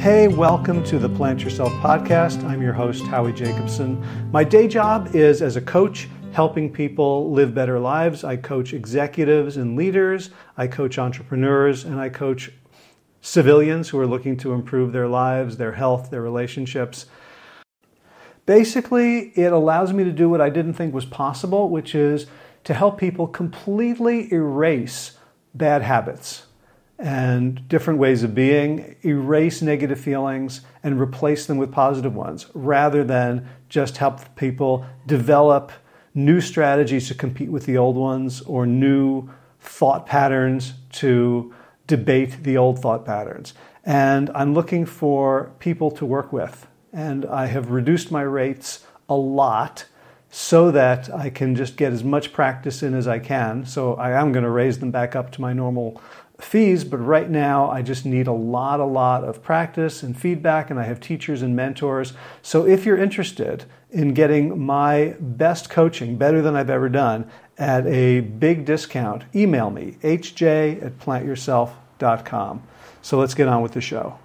Hey, welcome to the Plant Yourself podcast. I'm your host, Howie Jacobson. My day job is as a coach, helping people live better lives. I coach executives and leaders, I coach entrepreneurs, and I coach civilians who are looking to improve their lives, their health, their relationships. Basically, it allows me to do what I didn't think was possible, which is to help people completely erase bad habits and different ways of being, erase negative feelings and replace them with positive ones, rather than just help people develop new strategies to compete with the old ones or new thought patterns to debate the old thought patterns. And I'm looking for people to work with. And I have reduced my rates a lot so that I can just get as much practice in as I can. So I am going to raise them back up to my normal fees, but right now I just need a lot, a lot of practice and feedback, and I have teachers and mentors. So if you're interested in getting my best coaching, better than I've ever done, at a big discount, email me, hj at plantyourself.com. So let's get on with the show.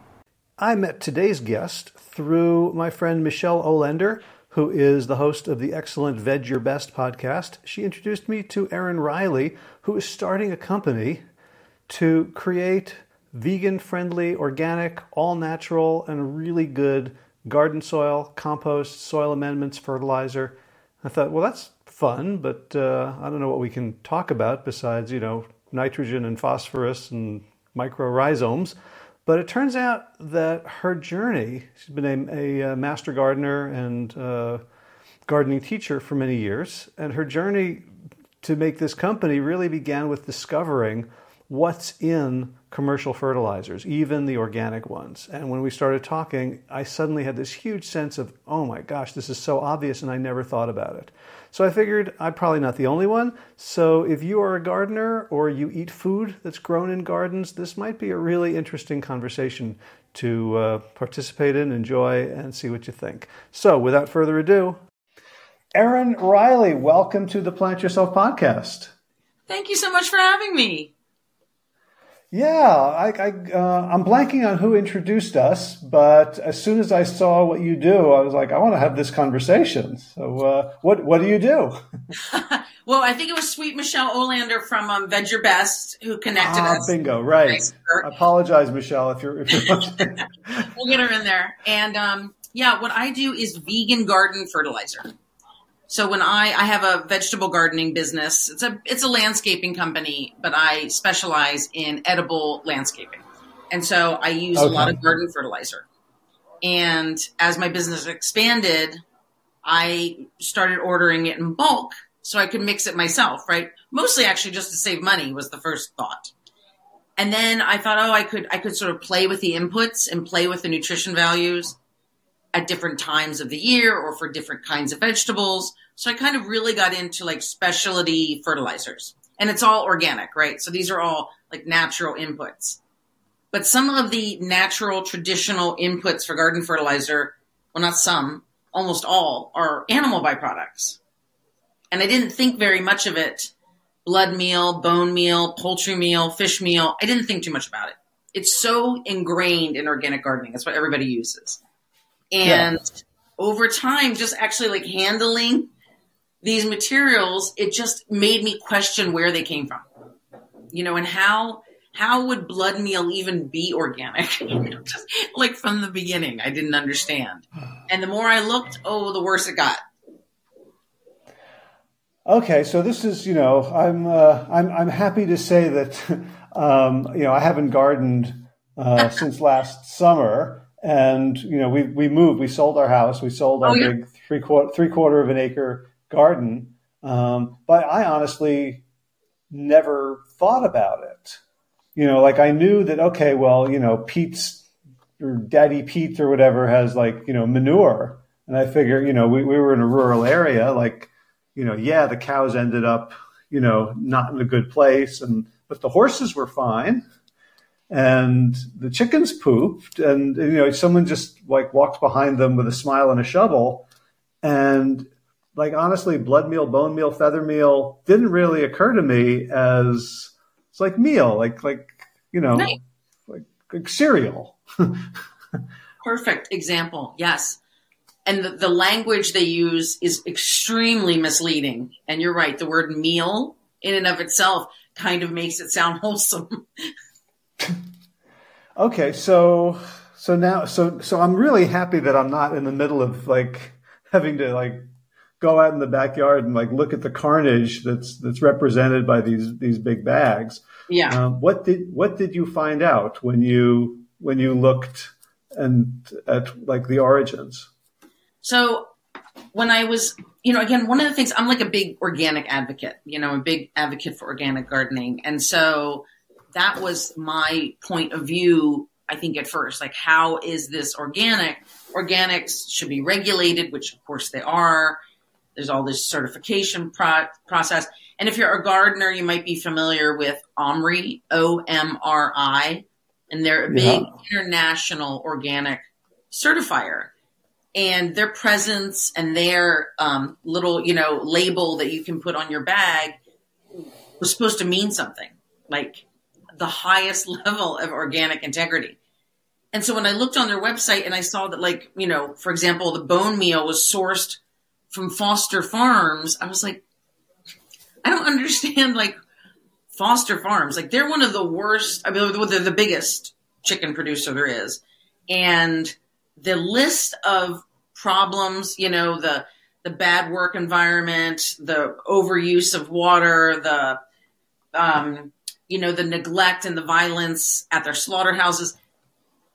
I met today's guest through my friend Michelle Olender who is the host of the excellent Veg Your Best podcast. She introduced me to Erin Riley, who is starting a company to create vegan friendly, organic, all natural, and really good garden soil, compost, soil amendments, fertilizer. I thought, well, that's fun, but uh, I don't know what we can talk about besides, you know, nitrogen and phosphorus and mycorrhizomes. But it turns out that her journey, she's been a, a master gardener and uh, gardening teacher for many years, and her journey to make this company really began with discovering what's in commercial fertilizers, even the organic ones. And when we started talking, I suddenly had this huge sense of, oh my gosh, this is so obvious and I never thought about it. So I figured I'm probably not the only one. So if you are a gardener or you eat food that's grown in gardens, this might be a really interesting conversation to uh, participate in, enjoy, and see what you think. So without further ado, Erin Riley, welcome to the Plant Yourself podcast. Thank you so much for having me. Yeah, I, I, uh, I'm blanking on who introduced us, but as soon as I saw what you do, I was like, I want to have this conversation. So, uh, what what do you do? well, I think it was Sweet Michelle Olender from um, Veg Your Best who connected ah, us. Bingo, right. I apologize, Michelle, if you're. If you're we'll get her in there, and um, yeah, what I do is vegan garden fertilizer. So when I I have a vegetable gardening business, it's a it's a landscaping company, but I specialize in edible landscaping. And so I use okay. a lot of garden fertilizer. And as my business expanded, I started ordering it in bulk so I could mix it myself, right? Mostly actually just to save money was the first thought. And then I thought, oh, I could I could sort of play with the inputs and play with the nutrition values at different times of the year or for different kinds of vegetables. So I kind of really got into like specialty fertilizers and it's all organic, right? So these are all like natural inputs. But some of the natural traditional inputs for garden fertilizer, well, not some, almost all are animal byproducts. And I didn't think very much of it. Blood meal, bone meal, poultry meal, fish meal. I didn't think too much about it. It's so ingrained in organic gardening. That's what everybody uses. And yeah. over time, just actually like handling these materials, it just made me question where they came from. You know, and how how would blood meal even be organic? just, like from the beginning, I didn't understand. And the more I looked, oh, the worse it got. Okay, so this is, you know, I'm uh, I'm I'm happy to say that, um, you know, I haven't gardened uh, since last summer, and you know we we moved we sold our house we sold our oh, yeah. big three quarter three quarter of an acre garden. Um, but i honestly never thought about it. You know like i knew that okay well you know pete's or daddy pete or whatever has like you know manure. And i figure you know we, we were in a rural area like you know yeah the cows ended up you know not in a good place. And but the horses were fine and the chickens pooped and you know someone just like walked behind them with a smile and a shovel and like honestly blood meal bone meal feather meal didn't really occur to me as it's like meal like like you know nice. like, like cereal Perfect example. Yes. And the, the language they use is extremely misleading. And you're right. The word meal in and of itself kind of makes it sound wholesome. okay. So, so now, so, so I'm really happy that I'm not in the middle of like having to like go out in the backyard and like look at the carnage that's, that's represented by these, these big bags. Yeah. Um, what did, what did you find out when you, when you looked and at like the origins? So when I was, you know, again, one of the things I'm like a big organic advocate, you know, a big advocate for organic gardening. And so that was my point of view, I think at first, like, how is this organic? Organics should be regulated, which of course they are. There's all this certification pro- process. And if you're a gardener, you might be familiar with OMRI, O M R I, and they're a big yeah. international organic certifier. And their presence and their um, little, you know, label that you can put on your bag was supposed to mean something, like the highest level of organic integrity. And so when I looked on their website and I saw that, like, you know, for example, the bone meal was sourced from Foster Farms, I was like, I don't understand, like, Foster Farms, like they're one of the worst. I mean, they're the biggest chicken producer there is, and the list of problems, you know, the the bad work environment, the overuse of water, the um, you know, the neglect and the violence at their slaughterhouses.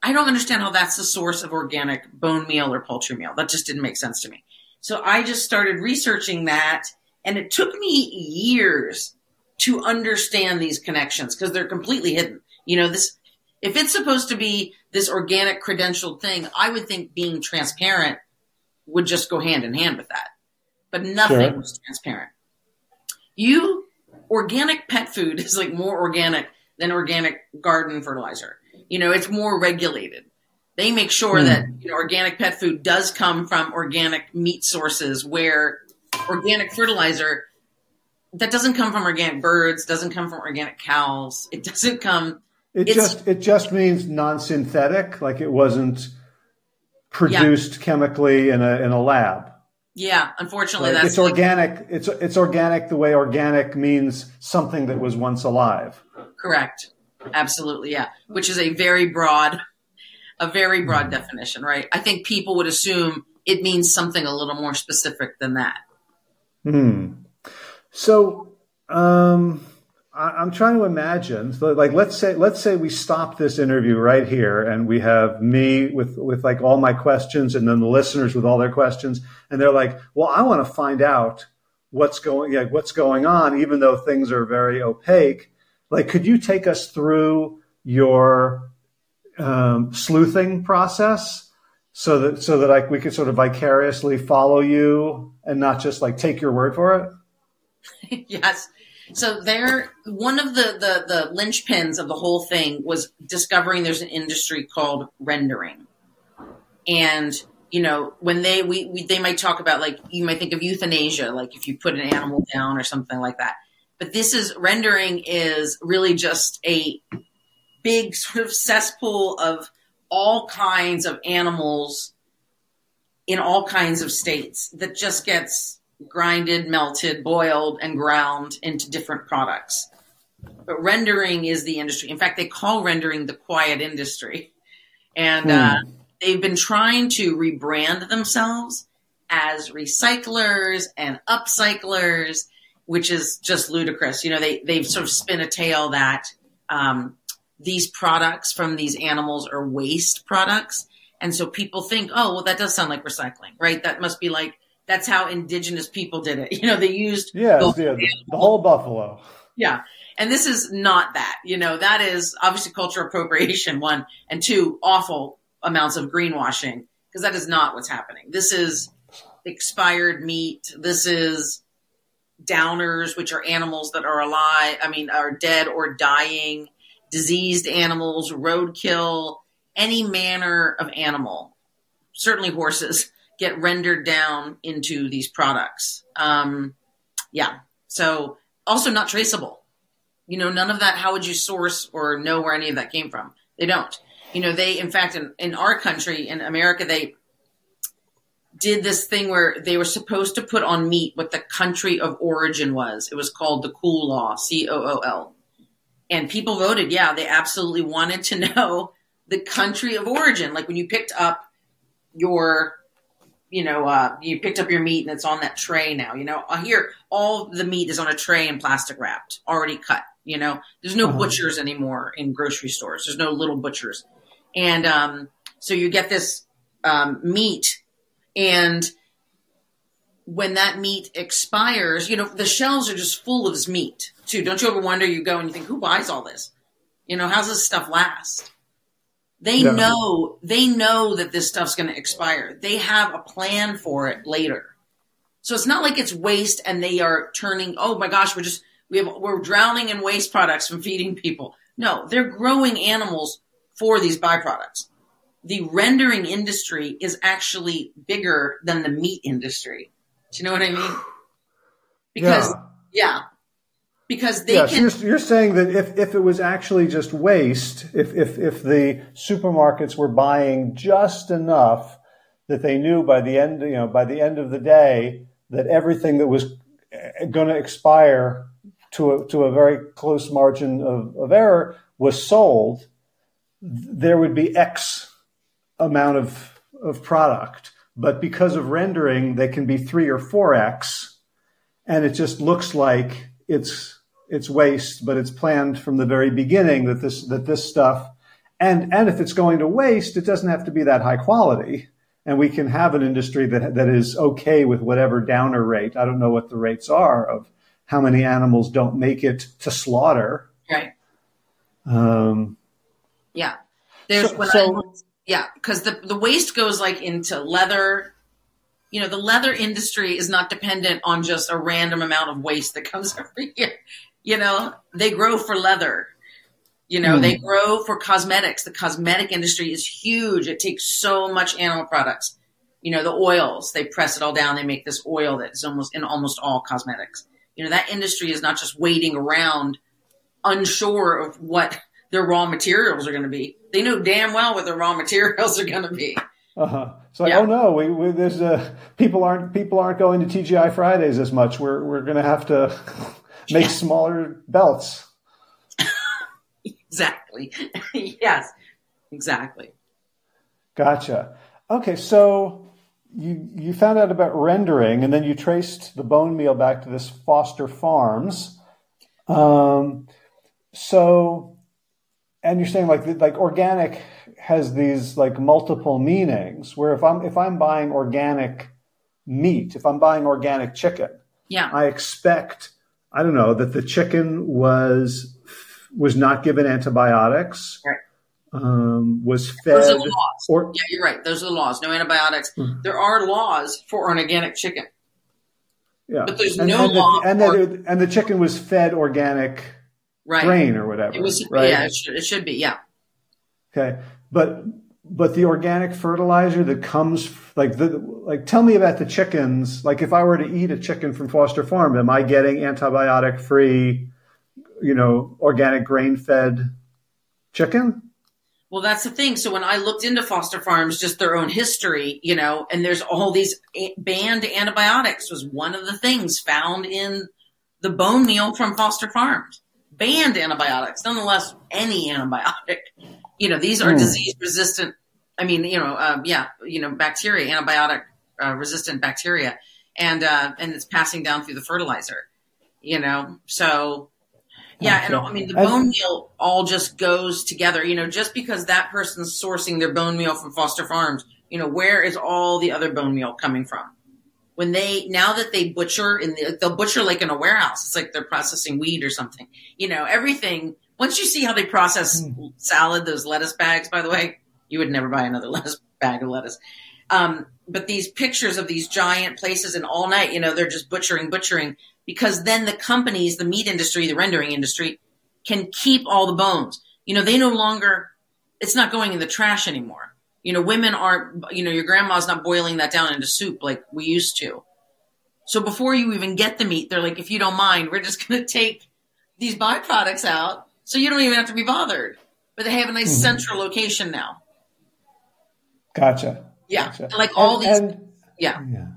I don't understand how that's the source of organic bone meal or poultry meal. That just didn't make sense to me. So I just started researching that, and it took me years to understand these connections because they're completely hidden. You know, this, if it's supposed to be this organic credentialed thing, I would think being transparent would just go hand in hand with that. But nothing sure. was transparent. You, organic pet food is like more organic than organic garden fertilizer. You know, it's more regulated. They make sure mm. that you know, organic pet food does come from organic meat sources where organic fertilizer that doesn't come from organic birds, doesn't come from organic cows. It doesn't come. It just it just means non-synthetic, like it wasn't produced yeah. chemically in a in a lab. Yeah, unfortunately, that's it's like, organic. It's it's organic the way organic means something that was once alive. Correct. Absolutely, yeah. Which is a very broad, a very broad mm. definition, right? I think people would assume it means something a little more specific than that. Hmm. So um, I, am trying to imagine. So like, let's say let's say we stop this interview right here, and we have me with with like all my questions, and then the listeners with all their questions, and they're like, "Well, I want to find out what's going yeah, what's going on, even though things are very opaque." Like, could you take us through your um, sleuthing process? so that so that like we could sort of vicariously follow you and not just like take your word for it yes. So there, one of the, the, the linchpins of the whole thing was discovering there's an industry called rendering. And, you know, when they, we, we, they might talk about like, you might think of euthanasia, like if you put an animal down or something like that. But this is rendering is really just a big sort of cesspool of all kinds of animals in all kinds of states that just gets grinded, melted, boiled, and ground into different products. But rendering is the industry. In fact, they call rendering the quiet industry. And hmm. uh, they've been trying to rebrand themselves as recyclers and upcyclers, which is just ludicrous. You know, they, they've sort of spin a tale that um, these products from these animals are waste products. And so people think, oh, well, that does sound like recycling, right? That must be like that's how indigenous people did it. You know, they used yeah, the, yeah, the whole buffalo. Yeah. And this is not that. You know, that is obviously cultural appropriation, one, and two, awful amounts of greenwashing, because that is not what's happening. This is expired meat. This is downers, which are animals that are alive, I mean, are dead or dying, diseased animals, roadkill, any manner of animal, certainly horses get rendered down into these products. Um, yeah. So also not traceable. You know, none of that. How would you source or know where any of that came from? They don't. You know, they, in fact, in, in our country, in America, they did this thing where they were supposed to put on meat what the country of origin was. It was called the Cool Law, C O O L. And people voted, yeah, they absolutely wanted to know the country of origin. Like when you picked up your, you know, uh, you picked up your meat and it's on that tray now. You know, here all the meat is on a tray and plastic wrapped, already cut. You know, there's no uh-huh. butchers anymore in grocery stores. There's no little butchers, and um, so you get this um, meat, and when that meat expires, you know, the shelves are just full of this meat too. Don't you ever wonder? You go and you think, who buys all this? You know, how's this stuff last? They yeah. know they know that this stuff's going to expire. They have a plan for it later. So it's not like it's waste and they are turning. Oh my gosh, we're just we have we're drowning in waste products from feeding people. No, they're growing animals for these byproducts. The rendering industry is actually bigger than the meat industry. Do you know what I mean? Because yeah, yeah because they yeah, can. So you're, you're, saying that if, if it was actually just waste, if, if, if the supermarkets were buying just enough that they knew by the end, you know, by the end of the day that everything that was eh, going to expire to a, to a very close margin of, of error was sold, there would be X amount of, of product. But because of rendering, they can be three or four X. And it just looks like it's it's waste, but it's planned from the very beginning that this that this stuff and and if it's going to waste, it doesn't have to be that high quality. And we can have an industry that that is okay with whatever downer rate. I don't know what the rates are of how many animals don't make it to slaughter. Right. Um, yeah. There's so, so I, yeah, because the the waste goes like into leather. You know, the leather industry is not dependent on just a random amount of waste that comes every year. You know, they grow for leather. You know, mm. they hmm. grow for cosmetics. The cosmetic industry is huge. It takes so much animal products. You know, the oils, they press it all down. They make this oil that's almost in almost all cosmetics. You know, that industry is not just waiting around unsure of what their raw materials are going to be. They know damn well what their raw materials are going to be. Uh-huh. It's like, yeah. oh no, we, we, there's uh, people aren't people aren't going to TGI Fridays as much. We're we're going to have to make yeah. smaller belts. exactly. yes, exactly. Gotcha. Okay, so you you found out about rendering, and then you traced the bone meal back to this Foster Farms. Um, so, and you're saying like like organic has these like multiple meanings. Where if I'm if I'm buying organic meat, if I'm buying organic chicken, yeah, I expect I don't know that the chicken was was not given antibiotics. Right. Um, was fed. Those are the laws. Or, yeah, you're right. Those are the laws. No antibiotics. Mm-hmm. There are laws for an organic chicken. Yeah, but there's and, no and law. The, and, for, the, and the chicken was fed organic right. grain or whatever. It was. Right? Yeah, it should, it should be. Yeah. Okay, but but the organic fertilizer that comes like the like tell me about the chickens. Like if i were to eat a chicken from foster farm am i getting antibiotic free you know organic grain fed chicken? Well that's the thing. So when i looked into foster farms just their own history you know and there's all these banned antibiotics was one of the things found in the bone meal from foster farms. Banned antibiotics. Nonetheless any antibiotic. You know these are mm. disease resistant I mean, you know, uh, yeah, you know, bacteria, antibiotic uh, resistant bacteria, and uh, and it's passing down through the fertilizer. You know, so yeah, and I mean the bone meal all just goes together. You know, just because that person's sourcing their bone meal from Foster Farms, you know, where is all the other bone meal coming from? When they now that they butcher in the, they'll butcher like in a warehouse. It's like they're processing weed or something. You know, everything. Once you see how they process mm. salad, those lettuce bags, by the way, you would never buy another lettuce bag of lettuce. Um, but these pictures of these giant places and all night, you know, they're just butchering, butchering because then the companies, the meat industry, the rendering industry can keep all the bones. You know, they no longer, it's not going in the trash anymore. You know, women aren't, you know, your grandma's not boiling that down into soup like we used to. So before you even get the meat, they're like, if you don't mind, we're just going to take these byproducts out so you don't even have to be bothered. but they have a nice mm-hmm. central location now. Gotcha. Yeah, gotcha. like all and, these. And, yeah. Yeah.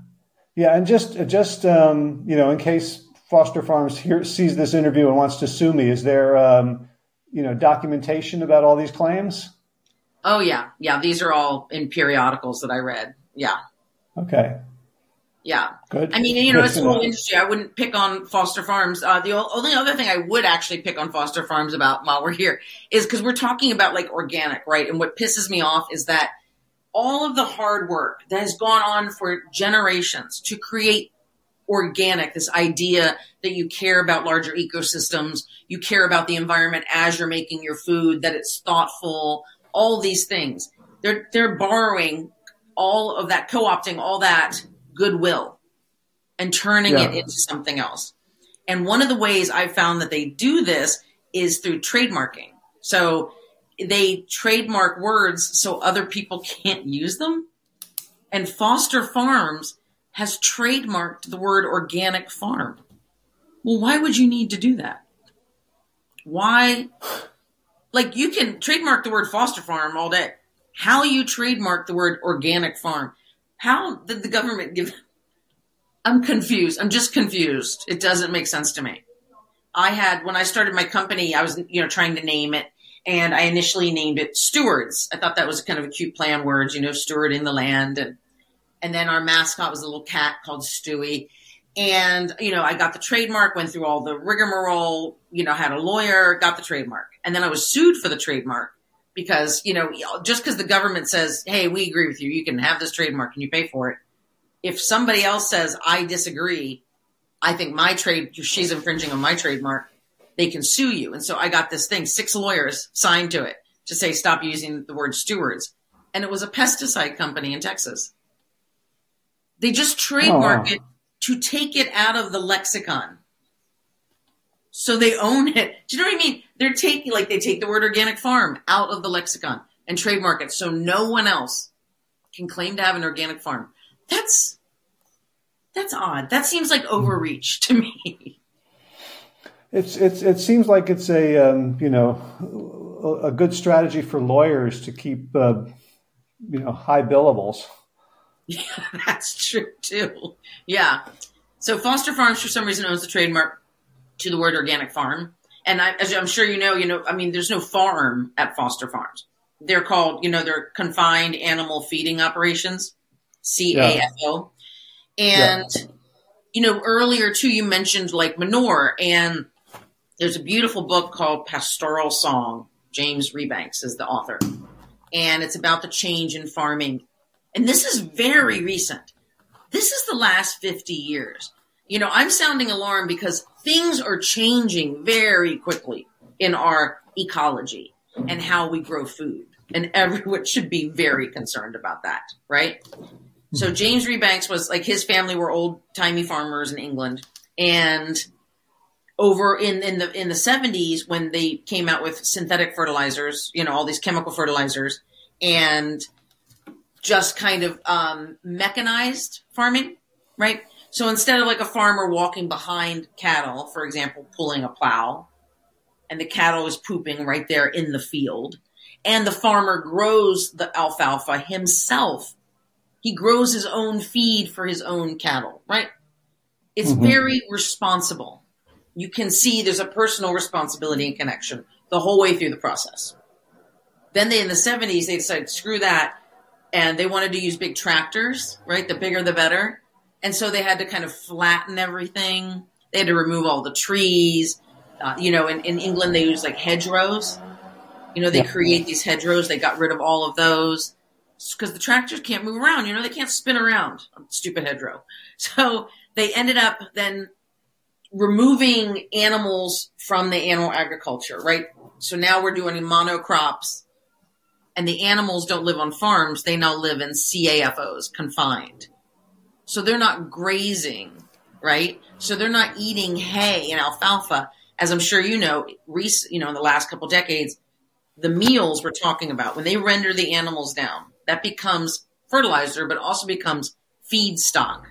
Yeah, and just just um, you know, in case Foster Farms here, sees this interview and wants to sue me, is there um, you know documentation about all these claims? Oh yeah, yeah. These are all in periodicals that I read. Yeah. Okay. Yeah. Good. I mean, you know, Good it's a whole industry. I wouldn't pick on Foster Farms. Uh, the only other thing I would actually pick on Foster Farms about while we're here is because we're talking about like organic, right? And what pisses me off is that all of the hard work that has gone on for generations to create organic, this idea that you care about larger ecosystems, you care about the environment as you're making your food, that it's thoughtful, all these things. They're, they're borrowing all of that, co-opting all that goodwill and turning yeah. it into something else. And one of the ways I've found that they do this is through trademarking. So they trademark words so other people can't use them. And Foster Farms has trademarked the word organic farm. Well, why would you need to do that? Why? Like you can trademark the word Foster Farm all day. How you trademark the word organic farm? How did the government give? I'm confused. I'm just confused. It doesn't make sense to me. I had when I started my company, I was you know trying to name it, and I initially named it Stewards. I thought that was kind of a cute play on words, you know, steward in the land, and and then our mascot was a little cat called Stewie. And, you know, I got the trademark, went through all the rigmarole, you know, had a lawyer, got the trademark. And then I was sued for the trademark because, you know, just because the government says, hey, we agree with you, you can have this trademark and you pay for it. If somebody else says, I disagree, I think my trade, she's infringing on my trademark, they can sue you. And so I got this thing, six lawyers signed to it to say, stop using the word stewards. And it was a pesticide company in Texas. They just trademark oh, it to take it out of the lexicon. So they own it. Do you know what I mean? They're taking, like, they take the word organic farm out of the lexicon and trademark it so no one else can claim to have an organic farm. That's, that's odd. That seems like overreach to me. It's, it's, it seems like it's a, um, you know, a good strategy for lawyers to keep, uh, you know, high billables. Yeah, that's true too. Yeah. So Foster Farms, for some reason, owns the trademark to the word organic farm. And I, as I'm sure you know, you know, I mean, there's no farm at Foster Farms. They're called, you know, they're confined animal feeding operations, CAFO. Yeah. And, yeah. you know, earlier too, you mentioned like manure and there's a beautiful book called Pastoral Song. James Rebanks is the author. And it's about the change in farming and this is very recent. This is the last 50 years. You know, I'm sounding alarm because things are changing very quickly in our ecology and how we grow food. And everyone should be very concerned about that, right? So James Rebanks was like his family were old timey farmers in England. And over in, in the in the 70s when they came out with synthetic fertilizers, you know, all these chemical fertilizers, and just kind of um, mechanized farming, right? So instead of like a farmer walking behind cattle, for example, pulling a plow, and the cattle is pooping right there in the field, and the farmer grows the alfalfa himself. He grows his own feed for his own cattle, right? It's mm-hmm. very responsible. You can see there's a personal responsibility and connection the whole way through the process. Then they, in the 70s, they decided, screw that and they wanted to use big tractors, right? The bigger the better. And so they had to kind of flatten everything. They had to remove all the trees. Uh, you know, in, in England, they use like hedgerows. You know, they yeah. create these hedgerows. They got rid of all of those because the tractors can't move around. You know, they can't spin around. Stupid hedgerow. So they ended up then removing animals from the animal agriculture, right? So now we're doing monocrops and the animals don't live on farms. They now live in CAFOs, confined. So they're not grazing, right? So they're not eating hay and alfalfa. As I'm sure you know, you know, in the last couple decades, the meals we're talking about, when they render the animals down, that becomes fertilizer, but also becomes feedstock,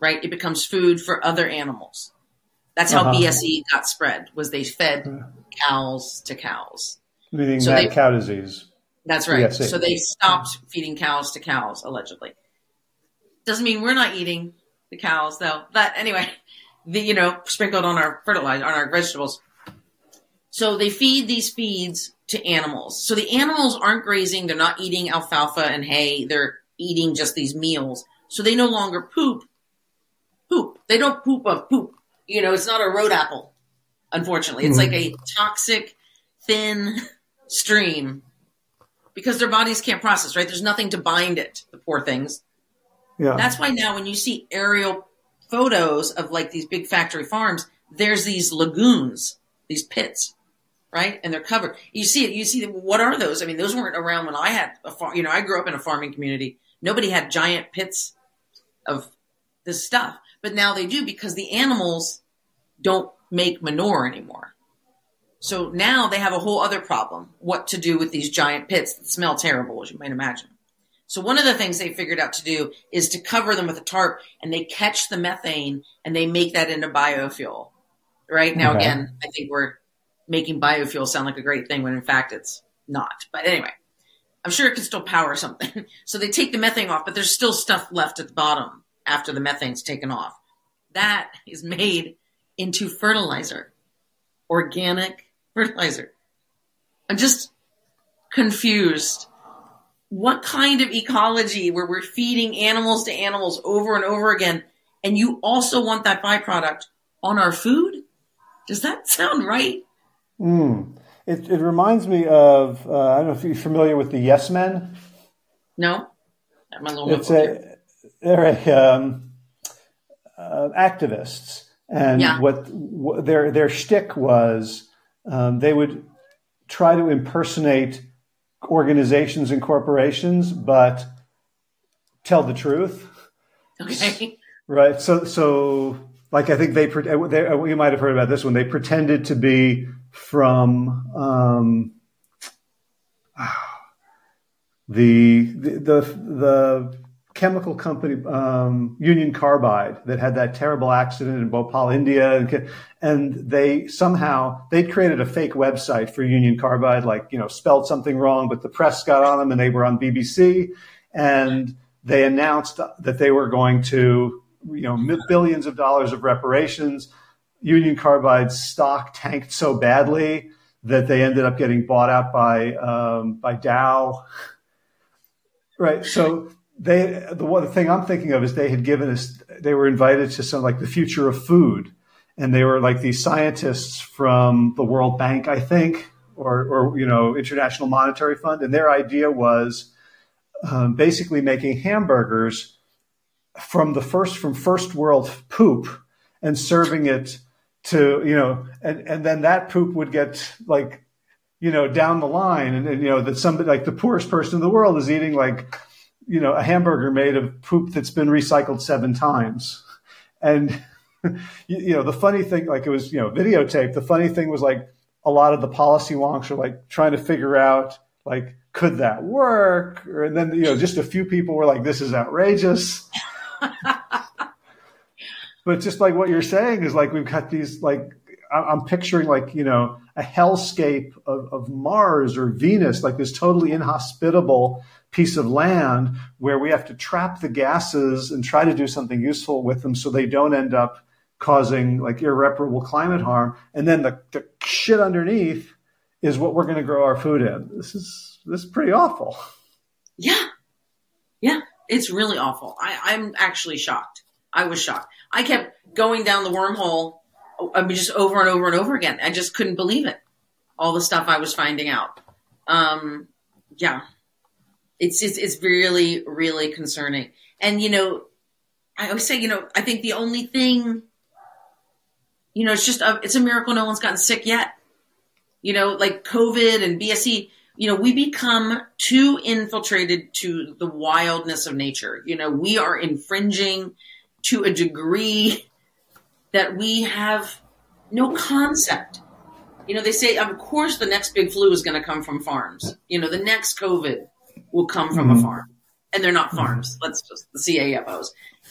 right? It becomes food for other animals. That's how uh-huh. BSE got spread, was they fed cows to cows. Meaning so mad they, cow disease. That's right. So they stopped feeding cows to cows, allegedly. Doesn't mean we're not eating the cows, though. But anyway, the, you know, sprinkled on our fertilizer, on our vegetables. So they feed these feeds to animals. So the animals aren't grazing. They're not eating alfalfa and hay. They're eating just these meals. So they no longer poop. Poop. They don't poop of poop. You know, it's not a road apple. Unfortunately, it's mm-hmm. like a toxic, thin stream because their bodies can't process, right? There's nothing to bind it, the poor things. Yeah. That's why now when you see aerial photos of like these big factory farms, there's these lagoons, these pits, right? And they're covered. You see it, you see what are those? I mean, those weren't around when I had a farm, you know, I grew up in a farming community. Nobody had giant pits of this stuff, but now they do because the animals don't make manure anymore. So now they have a whole other problem what to do with these giant pits that smell terrible, as you might imagine. So one of the things they figured out to do is to cover them with a tarp and they catch the methane and they make that into biofuel. Right now, okay. again, I think we're making biofuel sound like a great thing when in fact it's not. But anyway, I'm sure it can still power something. so they take the methane off, but there's still stuff left at the bottom after the methane's taken off. That is made into fertilizer, organic fertilizer. I'm just confused. What kind of ecology where we're feeding animals to animals over and over again, and you also want that byproduct on our food? Does that sound right? Mm. It, it reminds me of uh, I don't know if you're familiar with the Yes Men. No, I'm a little it's a, they're um, uh, activists, and yeah. what, what, their their shtick was, um, they would try to impersonate organizations and corporations, but tell the truth. Okay. Right. So so like I think they, they you might have heard about this one. They pretended to be from um, the, the the chemical company um, Union Carbide that had that terrible accident in Bhopal, India, and, and they somehow they'd created a fake website for Union Carbide, like you know spelled something wrong, but the press got on them and they were on BBC, and they announced that they were going to you know billions of dollars of reparations Union Carbide's stock tanked so badly that they ended up getting bought out by um, by Dow. Right. So they the one the thing I'm thinking of is they had given us they were invited to some like the future of food, and they were like these scientists from the World Bank, I think, or or you know International Monetary Fund, and their idea was um, basically making hamburgers from the first from first world poop and serving it to you know and and then that poop would get like you know down the line. And, and you know that somebody like the poorest person in the world is eating like you know a hamburger made of poop that's been recycled seven times. And you know the funny thing like it was you know videotape the funny thing was like a lot of the policy wonks are like trying to figure out like could that work? Or, and then you know just a few people were like this is outrageous. But just like what you're saying is like we've got these like I'm picturing like you know a hellscape of, of Mars or Venus, like this totally inhospitable piece of land where we have to trap the gases and try to do something useful with them so they don't end up causing like irreparable climate harm. And then the, the shit underneath is what we're going to grow our food in. This is this is pretty awful. Yeah, yeah, it's really awful. I, I'm actually shocked. I was shocked. I kept going down the wormhole. I mean, just over and over and over again. I just couldn't believe it. All the stuff I was finding out. Um, yeah, it's, it's, it's really, really concerning. And, you know, I always say, you know, I think the only thing, you know, it's just, a, it's a miracle no one's gotten sick yet. You know, like COVID and BSE, you know, we become too infiltrated to the wildness of nature. You know, we are infringing to a degree that we have no concept. You know, they say, of course, the next big flu is going to come from farms. You know, the next COVID will come from mm-hmm. a farm, and they're not farms. Mm-hmm. Let's just the CAFOs.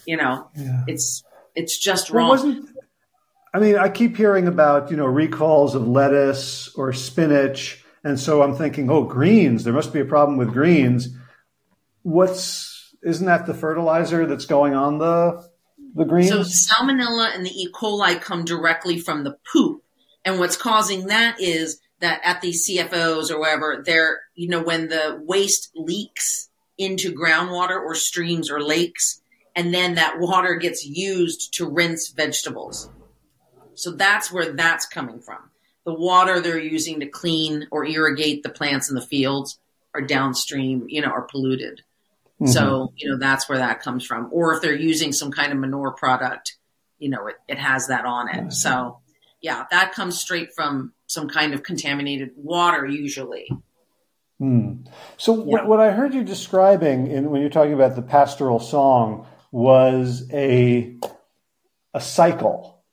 You know, yeah. it's it's just wrong. Well, I mean, I keep hearing about you know recalls of lettuce or spinach, And so I'm thinking, oh, greens, there must be a problem with greens. What's, isn't that the fertilizer that's going on the, the greens? So salmonella and the E. coli come directly from the poop. And what's causing that is that at these CAFOs or wherever, they're, you know, when the waste leaks into groundwater or streams or lakes, and then that water gets used to rinse vegetables. So that's where that's coming from. The water they're using to clean or irrigate the plants in the fields are downstream, you know, are polluted. Mm-hmm. So, you know, that's where that comes from. Or if they're using some kind of manure product, you know, it, it has that on it. Mm-hmm. So, yeah, that comes straight from some kind of contaminated water usually. Hmm. So yeah. what, what, I heard you describing in, when you're talking about the pastoral song was a a cycle,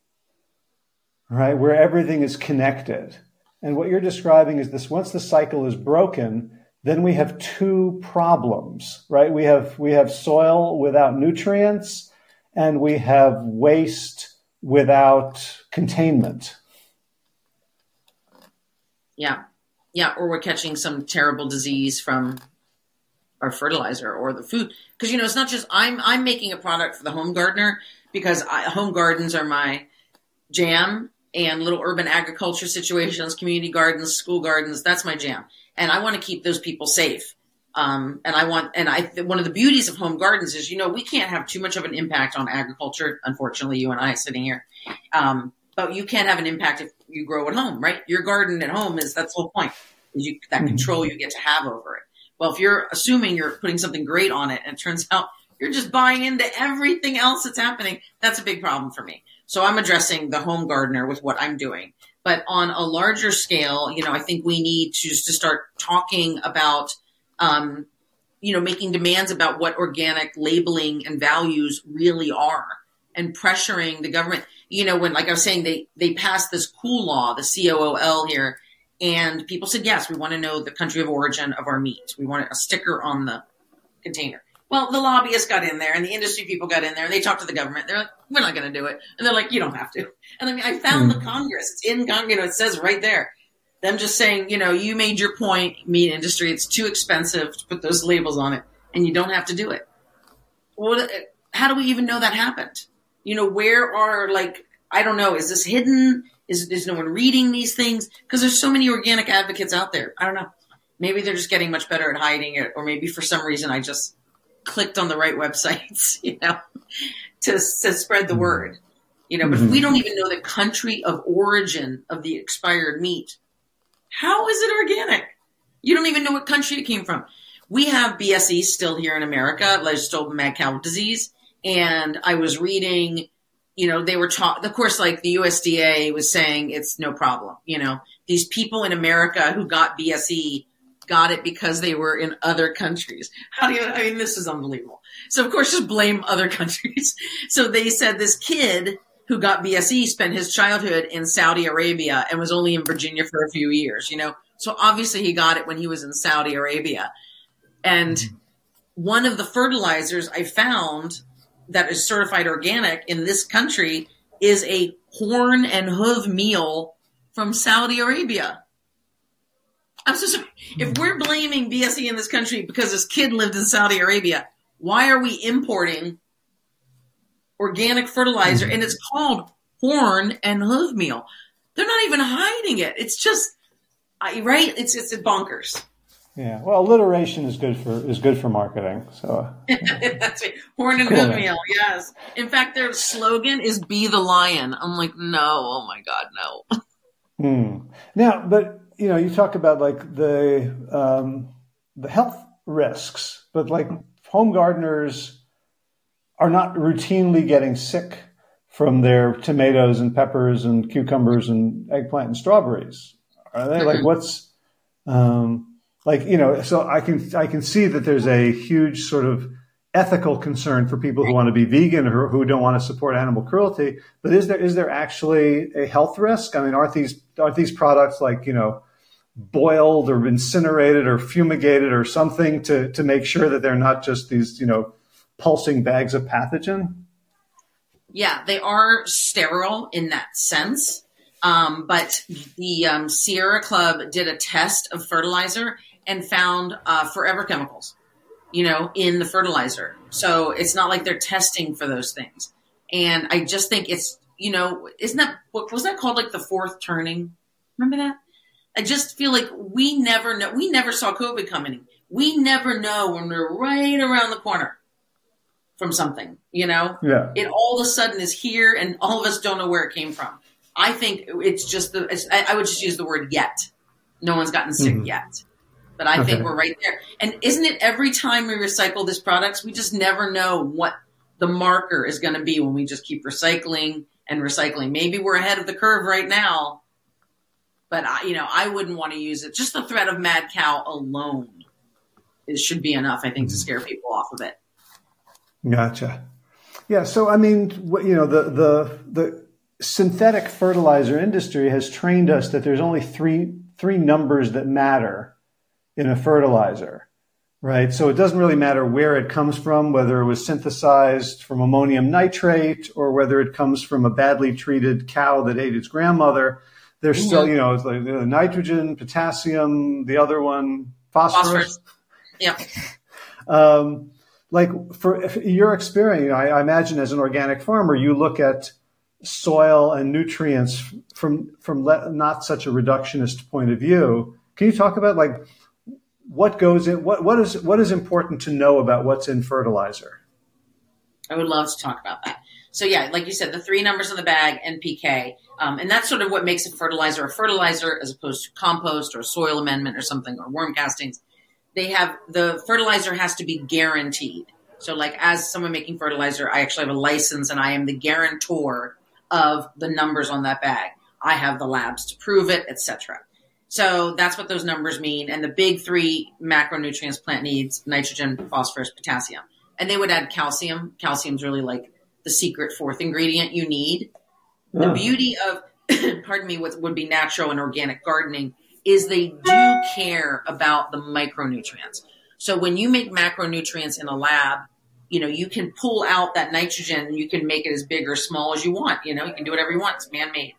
right, where everything is connected. And what you're describing is this: once the cycle is broken, then we have two problems, right? We have we have soil without nutrients, and we have waste without containment. Yeah. Yeah. Or we're catching some terrible disease from our fertilizer or the food. Because, you know, it's not just, I'm, I'm making a product for the home gardener because I, home gardens are my jam and little urban agriculture situations, community gardens, school gardens. That's my jam. And I want to keep those people safe. Um, and I want, and I, one of the beauties of home gardens is, you know, we can't have too much of an impact on agriculture. Unfortunately, you and I sitting here. Um, but you can't have an impact if you grow at home, right? Your garden at home is that's the whole point. You that mm-hmm. control you get to have over it. Well, if you're assuming you're putting something great on it and it turns out you're just buying into everything else that's happening, that's a big problem for me. So I'm addressing the home gardener with what I'm doing. But on a larger scale, you know, I think we need to to start talking about, um, you know, making demands about what organic labeling and values really are and pressuring the government you know, when, like I was saying, they, they passed this cool law, the COOL here, and people said, yes, we want to know the country of origin of our meat. We want a sticker on the container. Well, the lobbyists got in there and the industry people got in there and they talked to the government. They're like, we're not going to do it. And they're like, you don't have to. And I mean, I found mm. the Congress. It's in Congress. You know, it says right there. Them just saying, you know, you made your point, meat industry. It's too expensive to put those labels on it and you don't have to do it. Well, how do we even know that happened? You know, where are like, I don't know, is this hidden? Is, is no one reading these things? Because there's so many organic advocates out there. I don't know. Maybe they're just getting much better at hiding it, or maybe for some reason I just clicked on the right websites, you know, to, to spread the word. You know, but mm-hmm. if we don't even know the country of origin of the expired meat, how is it organic? You don't even know what country it came from. We have BSE still here in America, legislative mad cow disease. And I was reading, you know, they were taught, of course, like the USDA was saying it's no problem. You know, these people in America who got BSE got it because they were in other countries. How do you, I mean, this is unbelievable. So of course, just blame other countries. So they said this kid who got BSE spent his childhood in Saudi Arabia and was only in Virginia for a few years, you know? So obviously he got it when he was in Saudi Arabia. And mm-hmm. one of the fertilizers I found that is certified organic in this country is a horn and hoof meal from Saudi Arabia. I'm so sorry. If we're blaming BSE in this country because this kid lived in Saudi Arabia, why are we importing organic fertilizer and it's called horn and hoof meal? They're not even hiding it. It's just, right? It's, it's bonkers. Yeah, well, alliteration is good for is good for marketing. So that's right. Horn and cool, meal, yes. In fact, their slogan is "Be the Lion." I'm like, no, oh my god, no. Hmm. Now, but you know, you talk about like the um, the health risks, but like home gardeners are not routinely getting sick from their tomatoes and peppers and cucumbers and eggplant and strawberries, are they? Like, what's um, like you know so i can i can see that there's a huge sort of ethical concern for people who want to be vegan or who don't want to support animal cruelty but is there is there actually a health risk? I mean aren't these aren't these products like you know boiled or incinerated or fumigated or something to to make sure that they're not just these you know pulsing bags of pathogen? Yeah they are sterile in that sense Um, but the um, Sierra Club did a test of fertilizer and found uh, forever chemicals, you know, in the fertilizer. So it's not like they're testing for those things. And I just think it's, you know, isn't that what was that called like the fourth turning? Remember that? I just feel like we never know. We never saw COVID coming. We never know when we're right around the corner from something, you know? Yeah. It all of a sudden is here and all of us don't know where it came from. I think it's just the, it's, I, I would just use the word yet. No one's gotten sick Mhm. yet. But I Okay. think we're right there. And isn't it every time we recycle these products, we just never know what the marker is going to be when we just keep recycling and recycling. Maybe we're ahead of the curve right now, but I, you know, I wouldn't want to use it. Just the threat of mad cow alone, it should be enough, I think, to scare people off of it. Gotcha. Yeah. So I mean, what, you know, the the the synthetic fertilizer industry has trained us that there's only three three numbers that matter in a fertilizer, right? So it doesn't really matter where it comes from, whether it was synthesized from ammonium nitrate or whether it comes from a badly treated cow that ate its grandmother. There's still, Mhm. you know, it's like uh, nitrogen, potassium, the other one, phosphorus. Phosphorus. Yep. Um, like for if your experience, I, I imagine as an organic farmer, you look at soil and nutrients from from le- not such a reductionist point of view. Can you talk about like what goes in? What what is what is important to know about what's in fertilizer? I would love to talk about that. So yeah, like you said, the three numbers on the bag, NPK, um, and that's sort of what makes a fertilizer a fertilizer as opposed to compost or soil amendment or something or worm castings. They have the fertilizer has to be guaranteed. So like as someone making fertilizer, I actually have a license and I am the guarantor of the numbers on that bag. I have the labs to prove it, etc. So that's what those numbers mean. And the big three macronutrients plant needs: nitrogen, phosphorus, potassium and they would add calcium. Calcium's really like the secret fourth ingredient you need. The Oh. beauty of, pardon me, what would be natural and organic gardening is they do care about the micronutrients. So when you make macronutrients in a lab, you know, you can pull out that nitrogen and you can make it as big or small as you want. You know, you can do whatever you want. It's man made.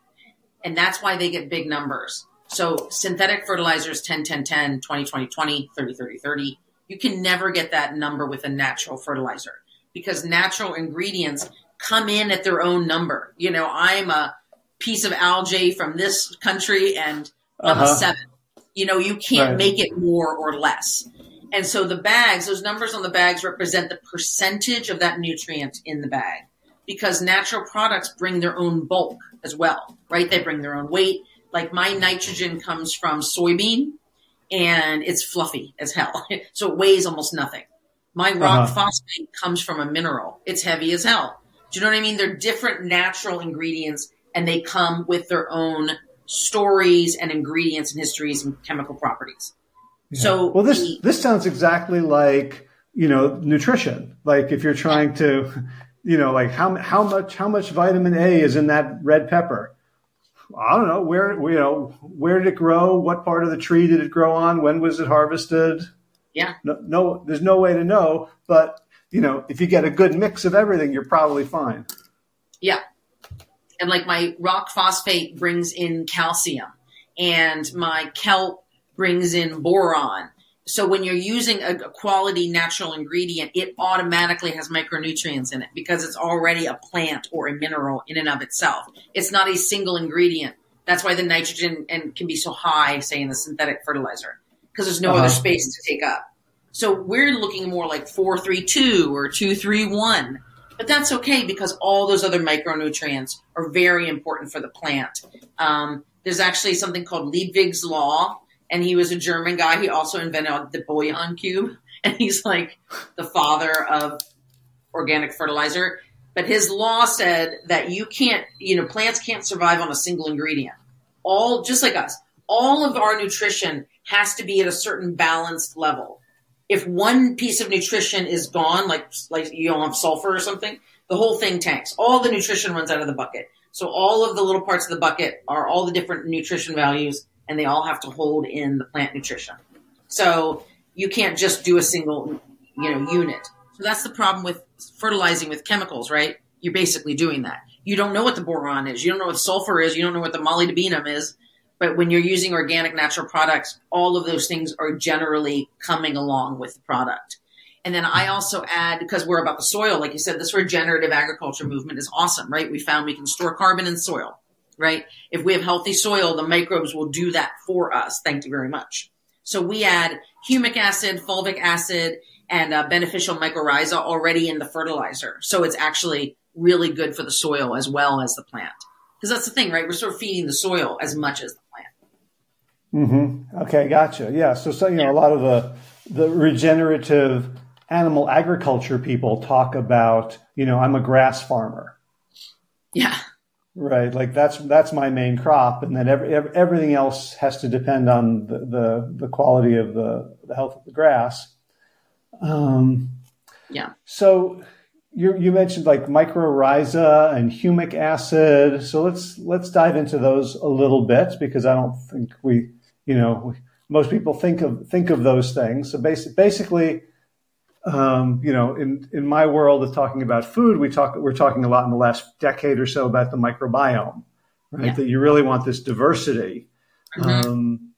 And that's why they get big numbers. So synthetic fertilizers 10, 10, 10, 20, 20, 20, 30, 30, 30. You can never get that number with a natural fertilizer because natural ingredients come in at their own number. You know, I'm a piece of algae from this country and I'm a Uh-huh. seven. You know, you can't Right. make it more or less. And so the bags, those numbers on the bags represent the percentage of that nutrient in the bag because natural products bring their own bulk as well, right? They bring their own weight. Like my nitrogen comes from soybean and it's fluffy as hell. so it weighs almost nothing. My rock Uh-huh. phosphate comes from a mineral. It's heavy as hell. Do you know what I mean? They're different natural ingredients and they come with their own stories and ingredients and histories and chemical properties. So well, this the- this sounds exactly like you know nutrition. Like if you're trying to, you know, like how how much how much vitamin A is in that red pepper? I don't know where you know where did it grow? What part of the tree did it grow on? When was it harvested? Yeah. No, no there's no way to know. But you know, if you get a good mix of everything, you're probably fine. Yeah. And like my rock phosphate brings in calcium and my kelp brings in boron. So when you're using a, quality natural ingredient, it automatically has micronutrients in it because it's already a plant or a mineral in and of itself. It's not a single ingredient. That's why the nitrogen and can be so high, say in the synthetic fertilizer, because there's no Uh-huh. other space to take up. So we're looking more like four three two or two three one. But that's okay because all those other micronutrients are very important for the plant. Um, there's actually something called Liebig's law, and he was a German guy. He also invented the bouillon cube, and he's like the father of organic fertilizer. But his law said that you can't, you know, plants can't survive on a single ingredient. All, just like us, all of our nutrition has to be at a certain balanced level if one piece of nutrition is gone, like like you don't have sulfur or something, the whole thing tanks. All the nutrition runs out of the bucket. So all of the little parts of the bucket are all the different nutrition values, and they all have to hold in the plant nutrition. So you can't just do a single, you know, unit. So that's the problem with fertilizing with chemicals, right? You're basically doing that. you don't know what the boron is, you don't know what sulfur is, you don't know what the molybdenum is. But when you're using organic natural products, all of those things are generally coming along with the product. And then I also add, because we're about the soil, like you said, this regenerative agriculture movement is awesome, right? We found we can store carbon in soil, right? If we have healthy soil, the microbes will do that for us. Thank you very much. So we add humic acid, fulvic acid, and uh, beneficial mycorrhiza already in the fertilizer. So it's actually really good for the soil as well as the plant. Because that's the thing, right? We're sort of feeding the soil as much as the plant. Mm-hmm. Okay, gotcha. Yeah. So, so you know, a lot of the the regenerative animal agriculture people talk about, you know, I'm a grass farmer. Yeah. Right. Like that's that's my main crop, and then every, every, everything else has to depend on the, the, the quality of the, the health of the grass. Um, yeah. So you you mentioned like mycorrhiza and humic acid. So let's let's dive into those a little bit because I don't think we you know we, most people think of think of those things. So basic, basically, um, you know, in in my world of talking about food, we talk we're talking a lot in the last decade or so about the microbiome, right? Yeah. That you really want this diversity. Mm-hmm. Um,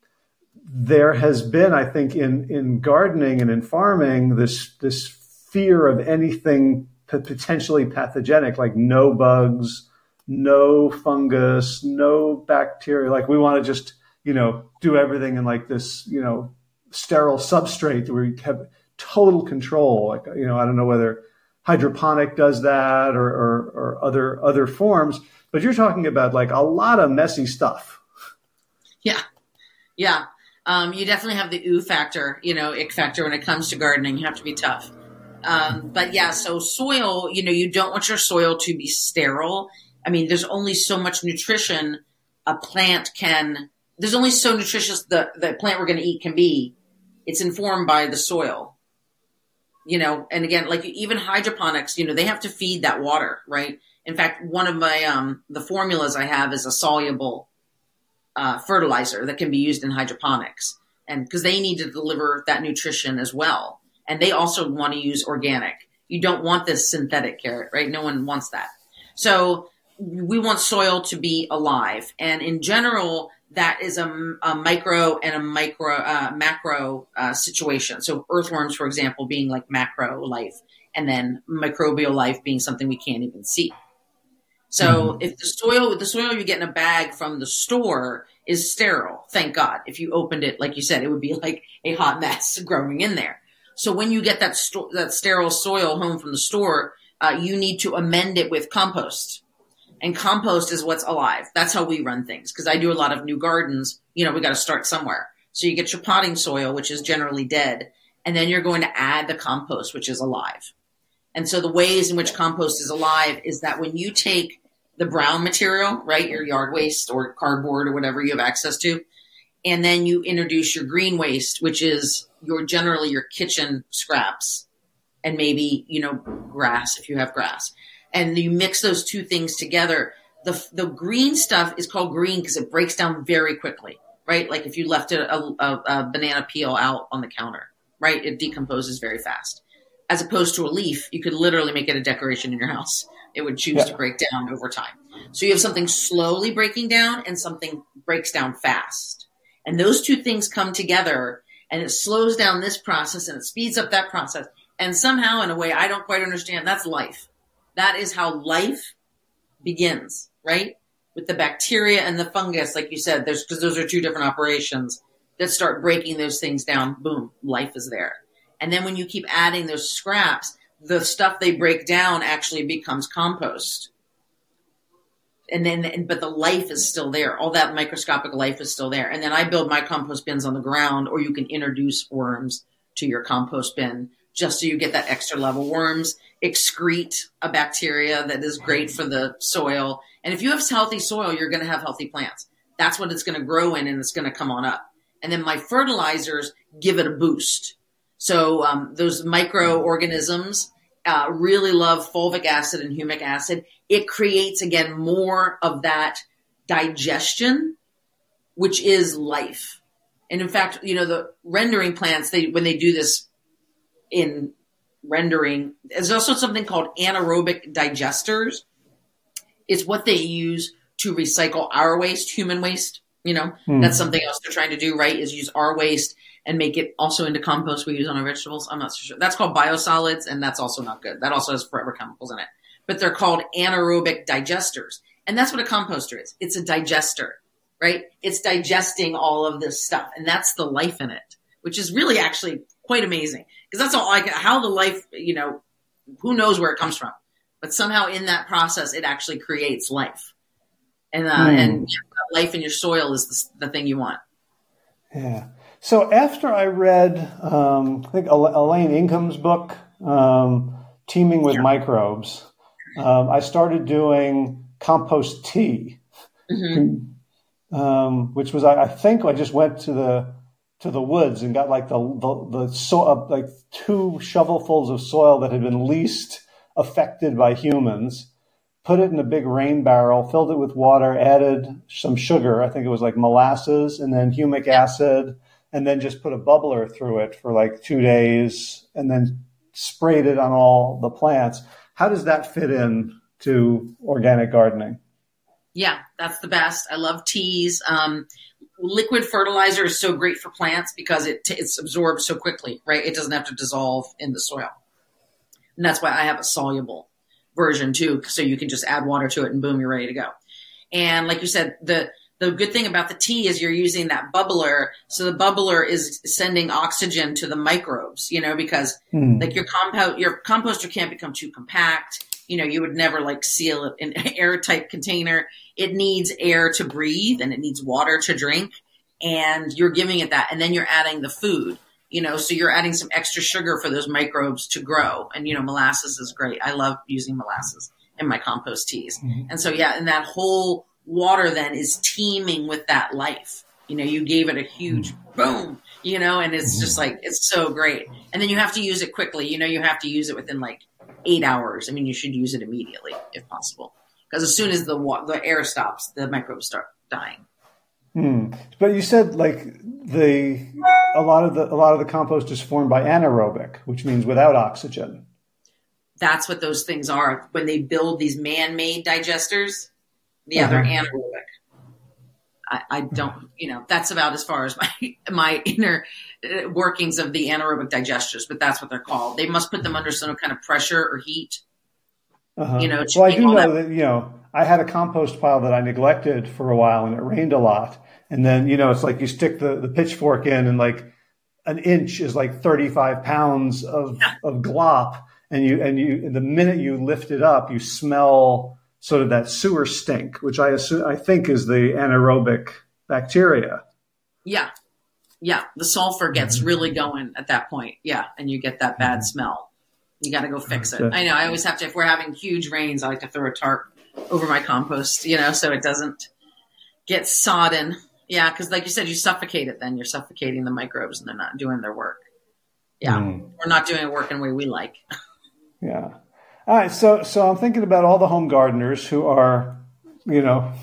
there has been, I think, in in gardening and in farming, this this fear of anything potentially pathogenic, like no bugs, no fungus, no bacteria. Like we want to just, you know, do everything in like this, you know, sterile substrate where we have total control. Like, you know, I don't know whether hydroponic does that or, or, or other, other forms, but you're talking about like a lot of messy stuff. Yeah. Yeah. Um, you definitely have the ooh factor, you know, ick factor when it comes to gardening. You have to be tough. Um, but yeah, so soil, you know, you don't want your soil to be sterile. I mean, there's only so much nutrition a plant can, there's only so nutritious the, the plant we're going to eat can be. It's informed by the soil, you know, and again, like even hydroponics, you know, they have to feed that water, right? In fact, one of my, um, the formulas I have is a soluble, uh, fertilizer that can be used in hydroponics. And because they need to deliver that nutrition as well and they also want to use organic. You don't want this synthetic carrot, right? No one wants that. So we want soil to be alive. And in general, that is a, a micro and a micro, uh, macro uh, situation. So earthworms, for example, being like macro life and then microbial life being something we can't even see. So mm-hmm. if the soil, the soil you get in a bag from the store is sterile, thank God. If you opened it, like you said, it would be like a hot mess growing in there. So when you get that sto- that sterile soil home from the store, uh, you need to amend it with compost. And compost is what's alive. That's how we run things. Because I do a lot of new gardens. You know, we got to start somewhere. So you get your potting soil, which is generally dead, and then you're going to add the compost, which is alive. And so the ways in which compost is alive is that when you take the brown material, right, your yard waste or cardboard or whatever you have access to, and then you introduce your green waste, which is your generally your kitchen scraps and maybe you know grass if you have grass, and you mix those two things together. The the green stuff is called green because it breaks down very quickly, right? Like if you left a, a, a banana peel out on the counter, right? It decomposes very fast. As opposed to a leaf, you could literally make it a decoration in your house. It would choose yeah. to break down over time. So you have something slowly breaking down and something breaks down fast. And those two things come together and it slows down this process and it speeds up that process. And somehow, in a way I don't quite understand, that's life. That is how life begins, right? With the bacteria and the fungus, like you said, there's because those are two different operations that start breaking those things down. Boom, life is there. And then when you keep adding those scraps, the stuff they break down actually becomes compost and then but the life is still there all that microscopic life is still there and then i build my compost bins on the ground or you can introduce worms to your compost bin just so you get that extra level worms excrete a bacteria that is great for the soil. And if you have healthy soil you're going to have healthy plants. That's what it's going to grow in and it's going to come on up. And then my fertilizers give it a boost. So um, those microorganisms uh, really love fulvic acid and humic acid. It creates again more of that digestion, which is life. And in fact, you know, the rendering plants, they, when they do this in rendering, there's also something called anaerobic digesters. It's what they use to recycle our waste, human waste. You know, mm. that's something else they're trying to do, right? Is use our waste and make it also into compost we use on our vegetables. I'm not so sure. That's called biosolids, and that's also not good. That also has forever chemicals in it. But they're called anaerobic digesters. And that's what a composter is. It's a digester, right? It's digesting all of this stuff. And that's the life in it, which is really actually quite amazing. Because that's all like how the life, you know, who knows where it comes from. But somehow in that process, it actually creates life. And, uh, mm. and life in your soil is the, the thing you want. Yeah. So after I read, um, I think Elaine Ingham's book, um, Teeming with yeah. Microbes, um, I started doing compost tea, mm-hmm. um, which was I, I, think I just went to the to the woods and got like the the, the so, uh, like two shovelfuls of soil that had been least affected by humans. Put it in a big rain barrel, filled it with water, added some sugar. I think it was like molasses, and then humic acid and then just put a bubbler through it for like two days and then sprayed it on all the plants. How does that fit in to organic gardening? Yeah, that's the best. I love teas. Um, liquid fertilizer is so great for plants because it it's absorbed so quickly, right? It doesn't have to dissolve in the soil. And that's why I have a soluble version too, so you can just add water to it and boom, you're ready to go. And like you said, the the good thing about the tea is you're using that bubbler. So the bubbler is sending oxygen to the microbes, you know, because hmm. like your compost, your composter can't become too compact. You know, you would never like seal it in an airtight container. It needs air to breathe and it needs water to drink. And you're giving it that. And then you're adding the food, you know, so you're adding some extra sugar for those microbes to grow. And, you know, molasses is great. I love using molasses in my compost teas. Mm-hmm. And so, yeah, and that whole water then is teeming with that life. You know, you gave it a huge boom, you know, and it's just like, it's so great. And then you have to use it quickly. You know, you have to use it within like eight hours. I mean, you should use it immediately if possible. Because as soon as the, the air stops, the microbes start dying. Hmm. But you said like the a lot of the a lot of the compost is formed by anaerobic, which means without oxygen. That's what those things are. When they build these man-made digesters, Yeah, uh-huh. other anaerobic. I, I, don't, you know, that's about as far as my my inner workings of the anaerobic digesters, but that's what they're called. They must put them under some kind of pressure or heat. Uh-huh. You know, well, I do know that, that, you know, I had a compost pile that I neglected for a while and it rained a lot. And then, you know, it's like you stick the, the pitchfork in and like an inch is like 35 pounds of, yeah. of glop. And you, and you, the minute you lift it up, you smell sort of that sewer stink, which I assume, I think is the anaerobic bacteria. Yeah. Yeah. The sulfur gets mm-hmm. really going at that point. Yeah. And you get that bad mm-hmm. smell. You got to go fix it. I know. I always have to, if we're having huge rains, I like to throw a tarp over my compost, you know, so it doesn't get sodden. Yeah. Cause like you said, you suffocate it then. You're suffocating the microbes and they're not doing their work. Yeah. Mm. We're not doing it work in the way we like. yeah. All right, so so I'm thinking about all the home gardeners who are, you know,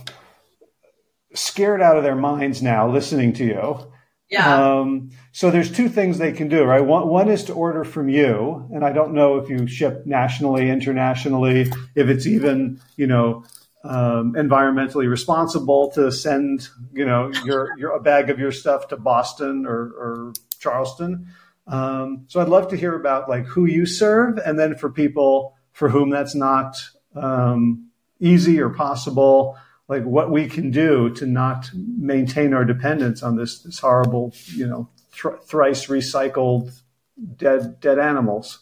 scared out of their minds now listening to you. Yeah. Um, so there's two things they can do, right? One, one is to order from you, and I don't know if you ship nationally, internationally, if it's even, you know, um, environmentally responsible to send, you know, your, your a bag of your stuff to Boston or, or Charleston. Um, so I'd love to hear about like who you serve, and then for people for whom that's not um, easy or possible, like what we can do to not maintain our dependence on this, this horrible, you know, th- thrice recycled dead dead animals.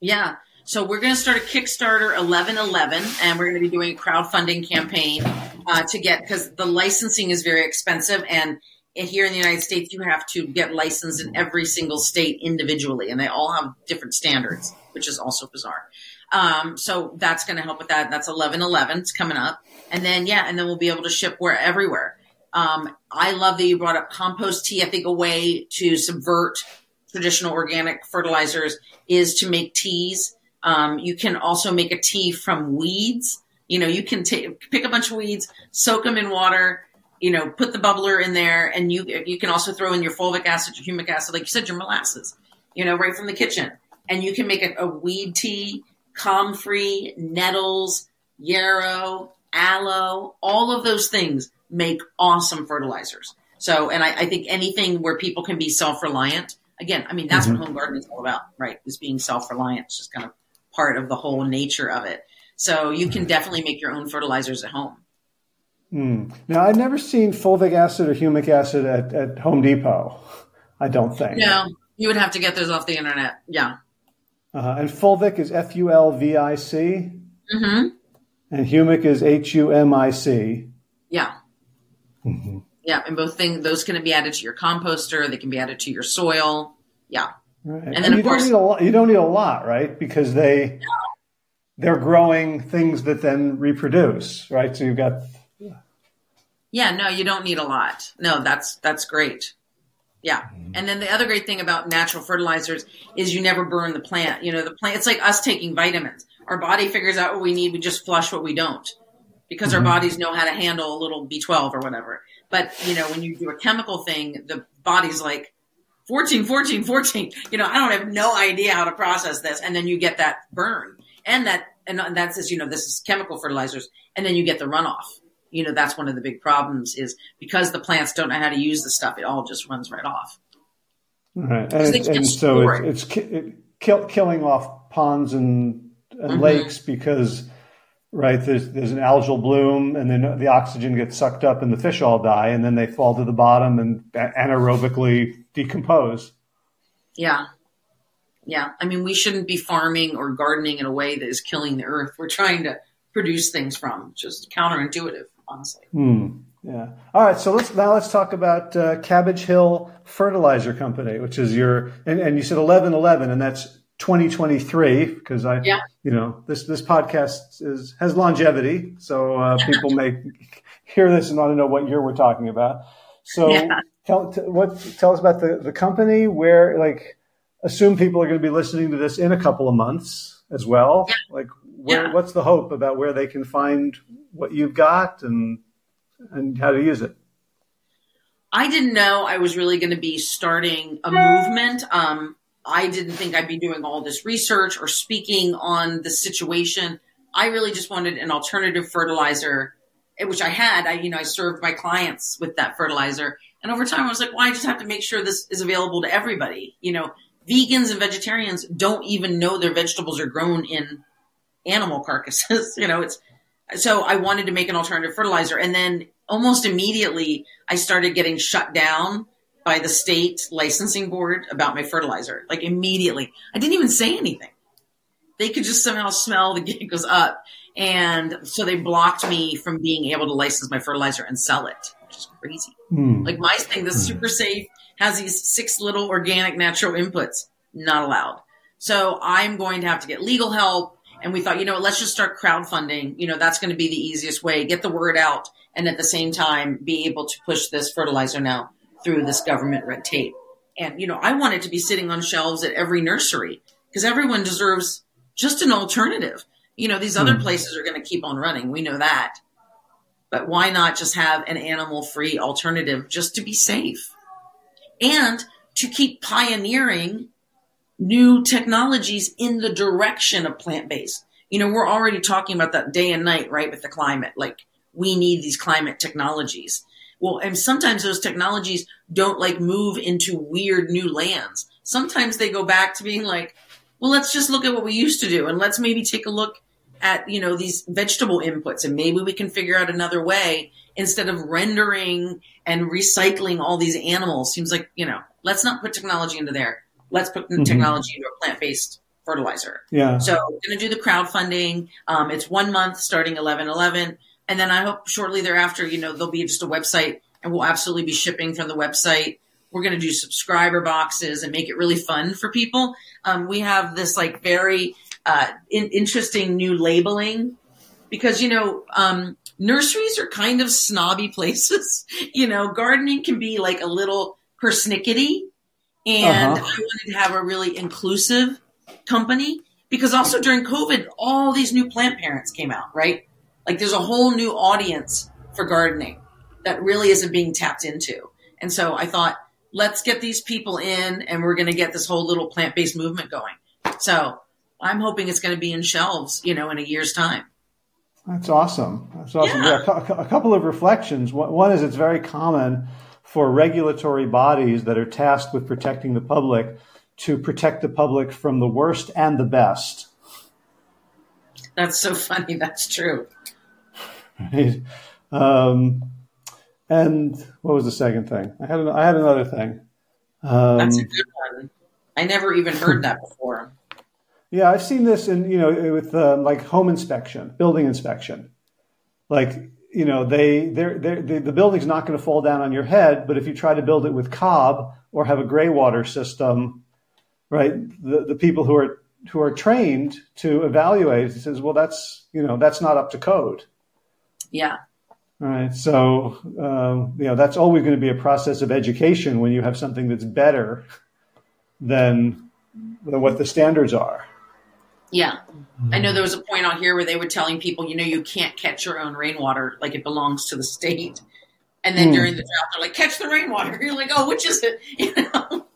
Yeah. So we're going to start a Kickstarter 1111, and we're going to be doing a crowdfunding campaign uh, to get because the licensing is very expensive, and here in the United States, you have to get licensed in every single state individually, and they all have different standards, which is also bizarre. Um, so that's going to help with that. That's 1111. It's coming up. And then, yeah, and then we'll be able to ship where everywhere. Um, I love that you brought up compost tea. I think a way to subvert traditional organic fertilizers is to make teas. Um, you can also make a tea from weeds. You know, you can take, pick a bunch of weeds, soak them in water, you know, put the bubbler in there, and you you can also throw in your fulvic acid, your humic acid, like you said, your molasses, you know, right from the kitchen, and you can make a, a weed tea comfrey, nettles, yarrow, aloe, all of those things make awesome fertilizers. So, and I, I think anything where people can be self reliant, again, I mean, that's mm-hmm. what home gardening is all about, right? Is being self reliant. It's just kind of part of the whole nature of it. So you can definitely make your own fertilizers at home. Mm. Now, I've never seen fulvic acid or humic acid at, at Home Depot. I don't think. No, you would have to get those off the internet. Yeah. Uh, and fulvic is F U L V I C. Mm-hmm. And humic is H U M I C. Yeah. Mm-hmm. Yeah, and both things those can be added to your composter. They can be added to your soil. Yeah. Right. And, and then you of course don't need a lot, you don't need a lot, right? Because they they're growing things that then reproduce, right? So you've got yeah, no, you don't need a lot. No, that's that's great. Yeah. Mm-hmm. And then the other great thing about natural fertilizers is you never burn the plant. You know, the plant it's like us taking vitamins. Our body figures out what we need, we just flush what we don't. Because mm-hmm. our bodies know how to handle a little B12 or whatever. But, you know, when you do a chemical thing, the body's like 14, 14, 14. You know, I don't have no idea how to process this. And then you get that burn. And that, and that says, you know, this is chemical fertilizers. And then you get the runoff you know that's one of the big problems is because the plants don't know how to use the stuff it all just runs right off. Right. And, and so it. it's, it's it, kill, killing off ponds and, and mm-hmm. lakes because right there's there's an algal bloom and then the oxygen gets sucked up and the fish all die and then they fall to the bottom and anaerobically decompose. Yeah. Yeah. I mean we shouldn't be farming or gardening in a way that is killing the earth. We're trying to produce things from just counterintuitive honestly. Hmm. Yeah. All right. So let's now let's talk about uh, Cabbage Hill Fertilizer Company, which is your and, and you said eleven eleven, and that's 2023 because I, yeah. you know, this this podcast is has longevity, so uh, people may hear this and want to know what year we're talking about. So yeah. tell t- what tell us about the the company. Where like assume people are going to be listening to this in a couple of months as well. Yeah. Like where, what's the hope about where they can find what you've got and and how to use it? I didn't know I was really going to be starting a movement. Um, I didn't think I'd be doing all this research or speaking on the situation. I really just wanted an alternative fertilizer, which I had. I, you know, I served my clients with that fertilizer, and over time, I was like, well, I just have to make sure this is available to everybody. You know, vegans and vegetarians don't even know their vegetables are grown in animal carcasses. you know, it's so I wanted to make an alternative fertilizer. And then almost immediately I started getting shut down by the state licensing board about my fertilizer. Like immediately. I didn't even say anything. They could just somehow smell the gig was up. And so they blocked me from being able to license my fertilizer and sell it, which is crazy. Mm. Like my thing, this mm. super safe, has these six little organic natural inputs, not allowed. So I'm going to have to get legal help and we thought, you know, let's just start crowdfunding. You know, that's going to be the easiest way. Get the word out, and at the same time, be able to push this fertilizer now through this government red tape. And you know, I want it to be sitting on shelves at every nursery because everyone deserves just an alternative. You know, these other hmm. places are going to keep on running. We know that. But why not just have an animal free alternative just to be safe and to keep pioneering new technologies in the direction of plant based. You know, we're already talking about that day and night, right, with the climate. Like, we need these climate technologies. Well, and sometimes those technologies don't like move into weird new lands. Sometimes they go back to being like, well, let's just look at what we used to do and let's maybe take a look at, you know, these vegetable inputs and maybe we can figure out another way instead of rendering and recycling all these animals. Seems like, you know, let's not put technology into there let's put the mm-hmm. technology into a plant based fertilizer. Yeah. So we're going to do the crowdfunding. Um, it's one month starting 11 11. And then I hope shortly thereafter, you know, there'll be just a website and we'll absolutely be shipping from the website. We're going to do subscriber boxes and make it really fun for people. Um, we have this like very uh, in- interesting new labeling because, you know, um, nurseries are kind of snobby places. you know, gardening can be like a little persnickety and uh-huh. I wanted to have a really inclusive company because also during COVID, all these new plant parents came out, right? Like there's a whole new audience for gardening that really isn't being tapped into. And so I thought, let's get these people in and we're going to get this whole little plant based movement going. So I'm hoping it's going to be in shelves, you know, in a year's time. That's awesome. That's awesome. Yeah. yeah a, couple of reflections. One is it's very common for regulatory bodies that are tasked with protecting the public to protect the public from the worst and the best. That's so funny. That's true. Right. Um, and what was the second thing? I had I had another thing. Um, That's a good one. I never even heard that before. Yeah, I've seen this in you know with um, like home inspection, building inspection. Like you know they they're, they're, they, the building's not going to fall down on your head, but if you try to build it with cob or have a gray water system, right? The the people who are who are trained to evaluate says, well, that's you know that's not up to code. Yeah. All right. So, um, you know, that's always going to be a process of education when you have something that's better than, than what the standards are. Yeah. I know there was a point on here where they were telling people, you know, you can't catch your own rainwater, like it belongs to the state. And then mm. during the drought, they're like, catch the rainwater. You're like, oh, which is it? You know?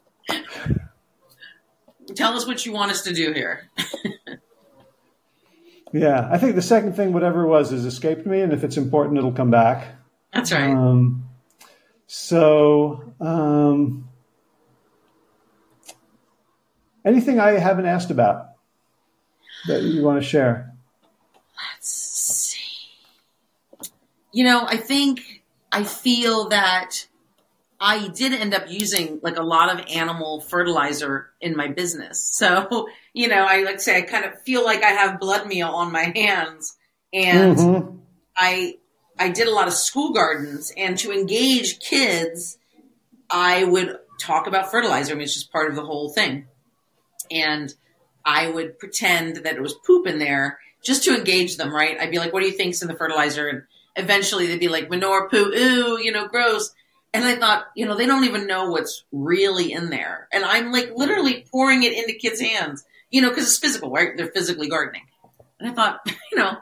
Tell us what you want us to do here. Yeah, I think the second thing, whatever it was, has escaped me, and if it's important, it'll come back. That's right. Um, so, um, anything I haven't asked about that you want to share? Let's see. You know, I think I feel that I did end up using like a lot of animal fertilizer in my business. So, you know, I like say I kind of feel like I have blood meal on my hands and mm-hmm. I I did a lot of school gardens and to engage kids, I would talk about fertilizer. I mean, it's just part of the whole thing. And I would pretend that it was poop in there just to engage them, right? I'd be like, what do you think's in the fertilizer? And eventually they'd be like, manure, poo, ooh, you know, gross. And I thought, you know, they don't even know what's really in there. And I'm like literally pouring it into kids' hands, you know, because it's physical, right? They're physically gardening. And I thought, you know,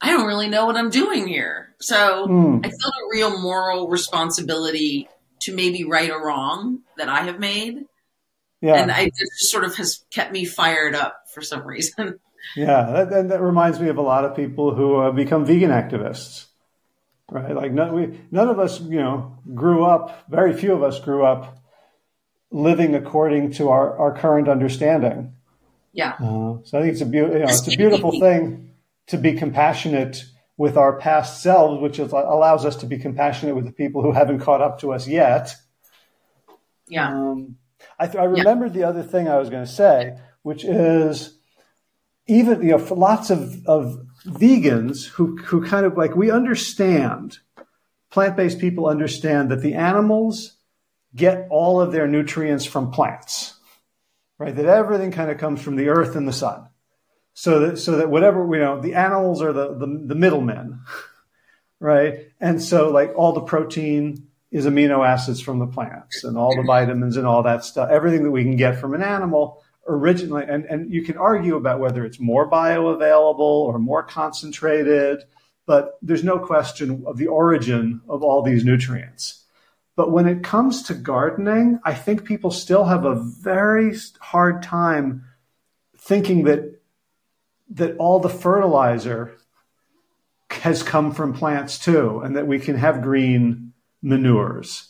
I don't really know what I'm doing here. So mm. I felt a real moral responsibility to maybe right or wrong that I have made. Yeah. And I just sort of has kept me fired up for some reason. Yeah, that, that reminds me of a lot of people who uh, become vegan activists right? Like none, we, none of us, you know, grew up. Very few of us grew up living according to our, our current understanding. Yeah. Uh, so I think it's a, be- you know, it's a beautiful thing to be compassionate with our past selves, which is, allows us to be compassionate with the people who haven't caught up to us yet. Yeah. Um, I, th- I remembered yeah. the other thing I was going to say, which is even you know for lots of, of vegans who, who kind of like, we understand, plant based people understand that the animals get all of their nutrients from plants, right? That everything kind of comes from the earth and the sun. So that, so that whatever, you know, the animals are the, the, the middlemen, right? And so like all the protein is amino acids from the plants and all the vitamins and all that stuff, everything that we can get from an animal originally, and, and you can argue about whether it's more bioavailable or more concentrated, but there's no question of the origin of all these nutrients. But when it comes to gardening, I think people still have a very hard time thinking that that all the fertilizer has come from plants too, and that we can have green manures.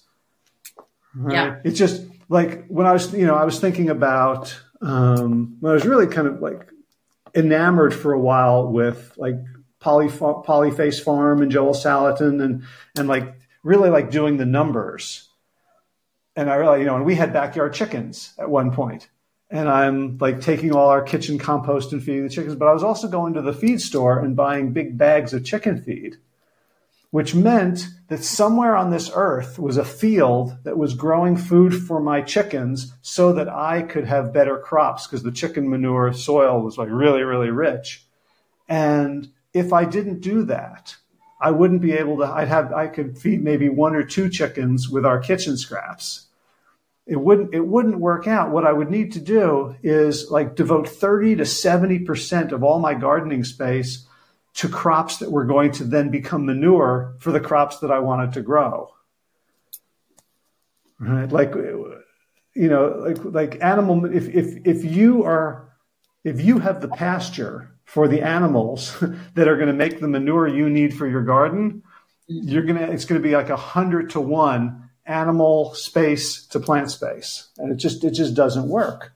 Right? Yeah. It's just like when I was, you know, I was thinking about um, I was really kind of like enamored for a while with like Poly, Polyface Farm and Joel Salatin and and like really like doing the numbers. And I realized, you know, and we had backyard chickens at one point. And I'm like taking all our kitchen compost and feeding the chickens, but I was also going to the feed store and buying big bags of chicken feed which meant that somewhere on this earth was a field that was growing food for my chickens so that I could have better crops because the chicken manure soil was like really, really rich. And if I didn't do that, I wouldn't be able to, I'd have, I could feed maybe one or two chickens with our kitchen scraps. It wouldn't, it wouldn't work out. What I would need to do is like devote 30 to 70% of all my gardening space to crops that were going to then become manure for the crops that I wanted to grow. Right? Like, you know, like, like animal, if, if, if you are, if you have the pasture for the animals that are going to make the manure you need for your garden, you're going to, it's going to be like a hundred to one animal space to plant space. And it just, it just doesn't work.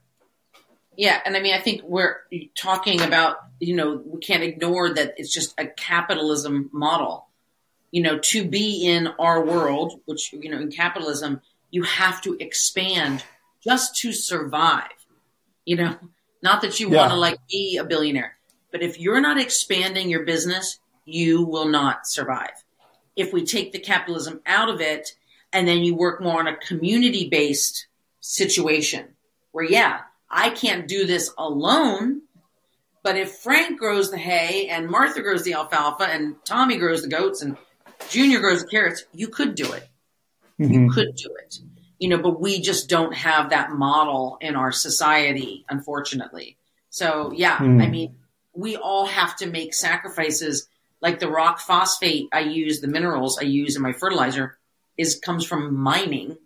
Yeah. And I mean, I think we're talking about, you know, we can't ignore that it's just a capitalism model. You know, to be in our world, which, you know, in capitalism, you have to expand just to survive. You know, not that you yeah. want to like be a billionaire, but if you're not expanding your business, you will not survive. If we take the capitalism out of it and then you work more on a community based situation where, yeah, I can't do this alone. But if Frank grows the hay and Martha grows the alfalfa and Tommy grows the goats and Junior grows the carrots, you could do it. Mm-hmm. You could do it. You know, but we just don't have that model in our society, unfortunately. So yeah, mm. I mean, we all have to make sacrifices. Like the rock phosphate I use, the minerals I use in my fertilizer is comes from mining.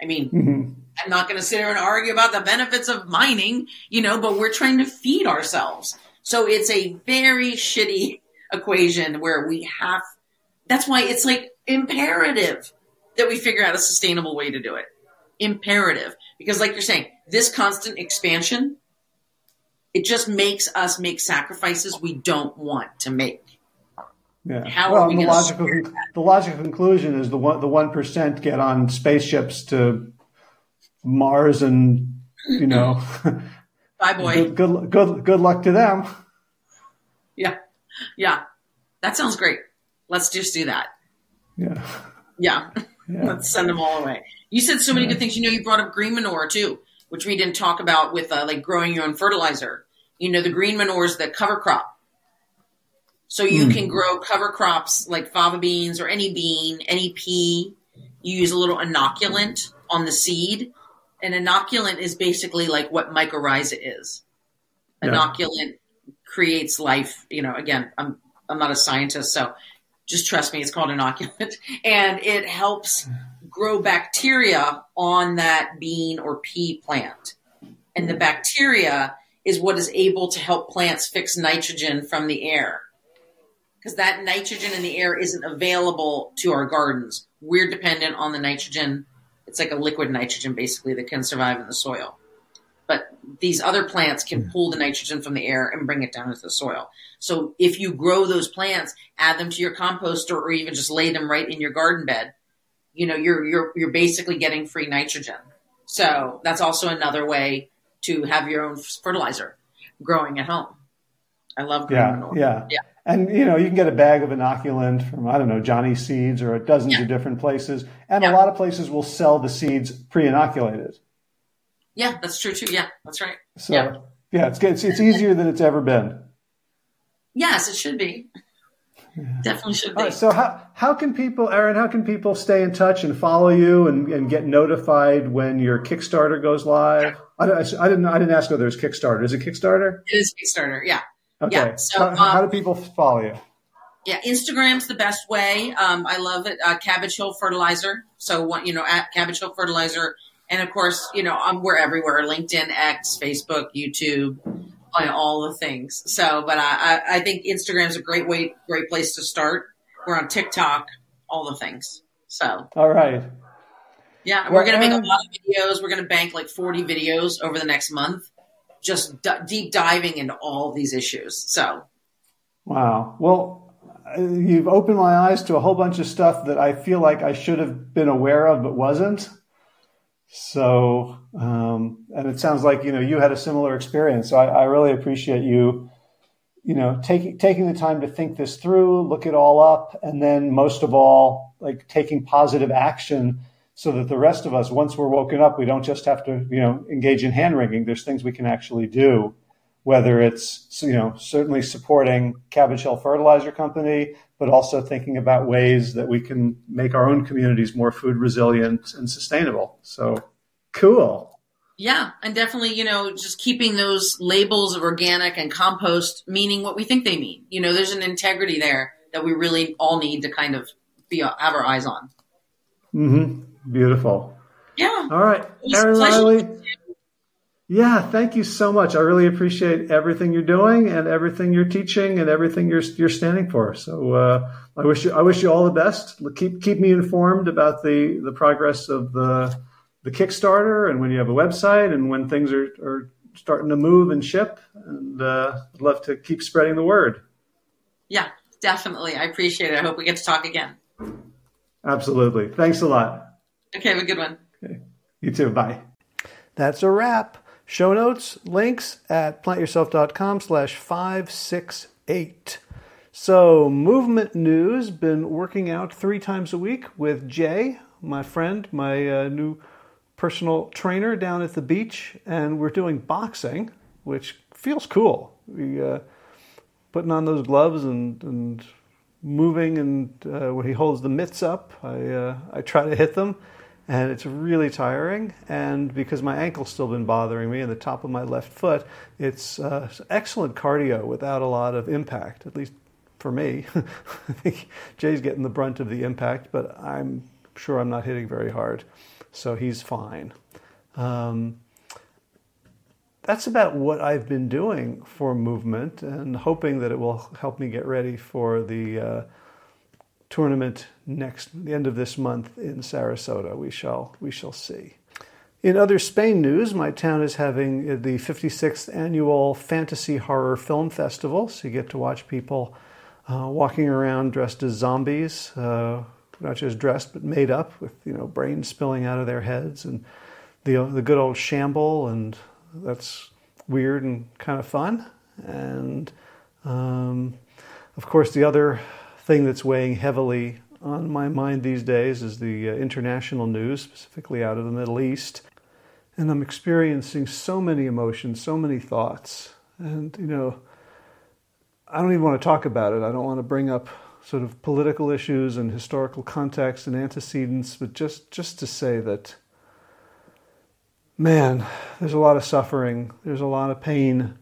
I mean, mm-hmm. I'm not going to sit here and argue about the benefits of mining, you know, but we're trying to feed ourselves. So it's a very shitty equation where we have, that's why it's like imperative that we figure out a sustainable way to do it. Imperative. Because like you're saying, this constant expansion, it just makes us make sacrifices we don't want to make. Yeah. How well, the logical the logical conclusion is the one the one percent get on spaceships to Mars and you know. Bye, boy. Good, good, good, good luck to them. Yeah, yeah, that sounds great. Let's just do that. Yeah. Yeah. yeah. Let's send them all away. You said so many yeah. good things. You know, you brought up green manure too, which we didn't talk about with uh, like growing your own fertilizer. You know, the green manure is the cover crop so you mm. can grow cover crops like fava beans or any bean, any pea. You use a little inoculant on the seed. An inoculant is basically like what mycorrhiza is. Yeah. Inoculant creates life. You know, again, I'm I'm not a scientist, so just trust me. It's called inoculant, and it helps grow bacteria on that bean or pea plant. And the bacteria is what is able to help plants fix nitrogen from the air because that nitrogen in the air isn't available to our gardens. We're dependent on the nitrogen. It's like a liquid nitrogen basically that can survive in the soil. But these other plants can hmm. pull the nitrogen from the air and bring it down into the soil. So if you grow those plants, add them to your composter or even just lay them right in your garden bed, you know, you're you're you're basically getting free nitrogen. So that's also another way to have your own fertilizer growing at home. I love green yeah, manure. Yeah. Yeah. And you know, you can get a bag of inoculant from I don't know Johnny Seeds or dozens yeah. of different places, and yeah. a lot of places will sell the seeds pre-inoculated. Yeah, that's true too. Yeah, that's right. So yeah, yeah it's it's, it's easier than it's ever been. Yes, it should be. Yeah. Definitely should be. so how how can people, Erin? How can people stay in touch and follow you and, and get notified when your Kickstarter goes live? I, I, I didn't I didn't ask whether it's Kickstarter. Is it Kickstarter? It is Kickstarter. Yeah. Okay. Yeah, so, how, how, do um, people follow you? Yeah, Instagram's the best way. Um, I love it. Uh, Cabbage Hill Fertilizer. So, you know, at Cabbage Hill Fertilizer. And of course, you know, um, we're everywhere LinkedIn, X, Facebook, YouTube, all the things. So, but I, I think Instagram's a great way, great place to start. We're on TikTok, all the things. So, all right. Yeah, well, we're going to make a lot of videos. We're going to bank like 40 videos over the next month just d- deep diving into all these issues. So, wow. Well, you've opened my eyes to a whole bunch of stuff that I feel like I should have been aware of but wasn't. So, um, and it sounds like you know you had a similar experience. So I, I really appreciate you, you know, taking taking the time to think this through, look it all up, and then most of all, like taking positive action so that the rest of us, once we're woken up, we don't just have to, you know, engage in hand wringing. There's things we can actually do, whether it's, you know, certainly supporting Cabbage Hill Fertilizer Company, but also thinking about ways that we can make our own communities more food resilient and sustainable. So cool. Yeah, and definitely, you know, just keeping those labels of organic and compost meaning what we think they mean. You know, there's an integrity there that we really all need to kind of be have our eyes on. Mm-hmm. Beautiful. Yeah. All right. Erin Riley. Yeah, thank you so much. I really appreciate everything you're doing and everything you're teaching and everything you're you're standing for. So uh, I wish you I wish you all the best. Keep keep me informed about the the progress of the the Kickstarter and when you have a website and when things are, are starting to move and ship. And uh, I'd love to keep spreading the word. Yeah, definitely. I appreciate it. I hope we get to talk again. Absolutely. Thanks a lot. Okay, have a good one. Okay. You too. Bye. That's a wrap. Show notes, links at plantyourself.com slash 568. So, movement news, been working out three times a week with Jay, my friend, my uh, new personal trainer down at the beach, and we're doing boxing, which feels cool. We uh, putting on those gloves and, and moving, and uh, when he holds the mitts up, I uh, I try to hit them and it's really tiring. And because my ankle's still been bothering me and the top of my left foot, it's uh, excellent cardio without a lot of impact, at least for me. I think Jay's getting the brunt of the impact, but I'm sure I'm not hitting very hard, so he's fine. Um, that's about what I've been doing for movement and hoping that it will help me get ready for the uh, tournament next the end of this month in Sarasota. We shall we shall see. In other Spain news, my town is having the 56th annual Fantasy Horror Film Festival. So you get to watch people uh, walking around dressed as zombies, uh, not just dressed but made up with you know brains spilling out of their heads and the the good old shamble, and that's weird and kind of fun. And um, of course, the other thing that's weighing heavily on my mind these days is the uh, international news, specifically out of the Middle East. And I'm experiencing so many emotions, so many thoughts. And, you know, I don't even want to talk about it. I don't want to bring up sort of political issues and historical context and antecedents, but just, just to say that, man, there's a lot of suffering, there's a lot of pain,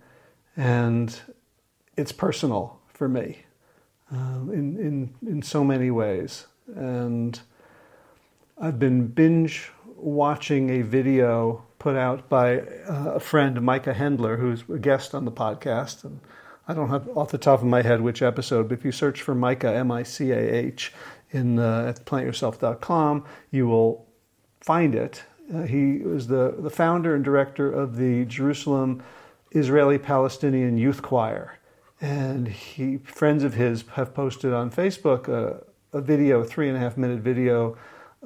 and it's personal for me um, in, in, in so many ways. And I've been binge watching a video put out by uh, a friend, Micah Hendler, who's a guest on the podcast. And I don't have off the top of my head which episode, but if you search for Micah, M I C A H, in uh, at plantyourself.com, you will find it. Uh, he was the, the founder and director of the Jerusalem Israeli Palestinian Youth Choir and he friends of his have posted on Facebook a, a video, a three and a half minute video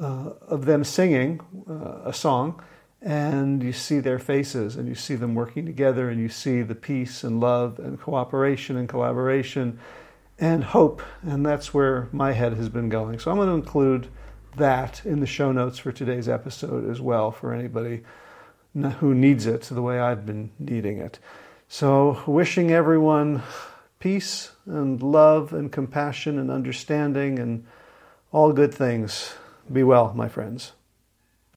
uh, of them singing uh, a song, and you see their faces, and you see them working together, and you see the peace and love and cooperation and collaboration and hope, and that's where my head has been going. So I'm going to include that in the show notes for today's episode as well for anybody who needs it the way I've been needing it. So, wishing everyone peace and love and compassion and understanding and all good things. Be well, my friends.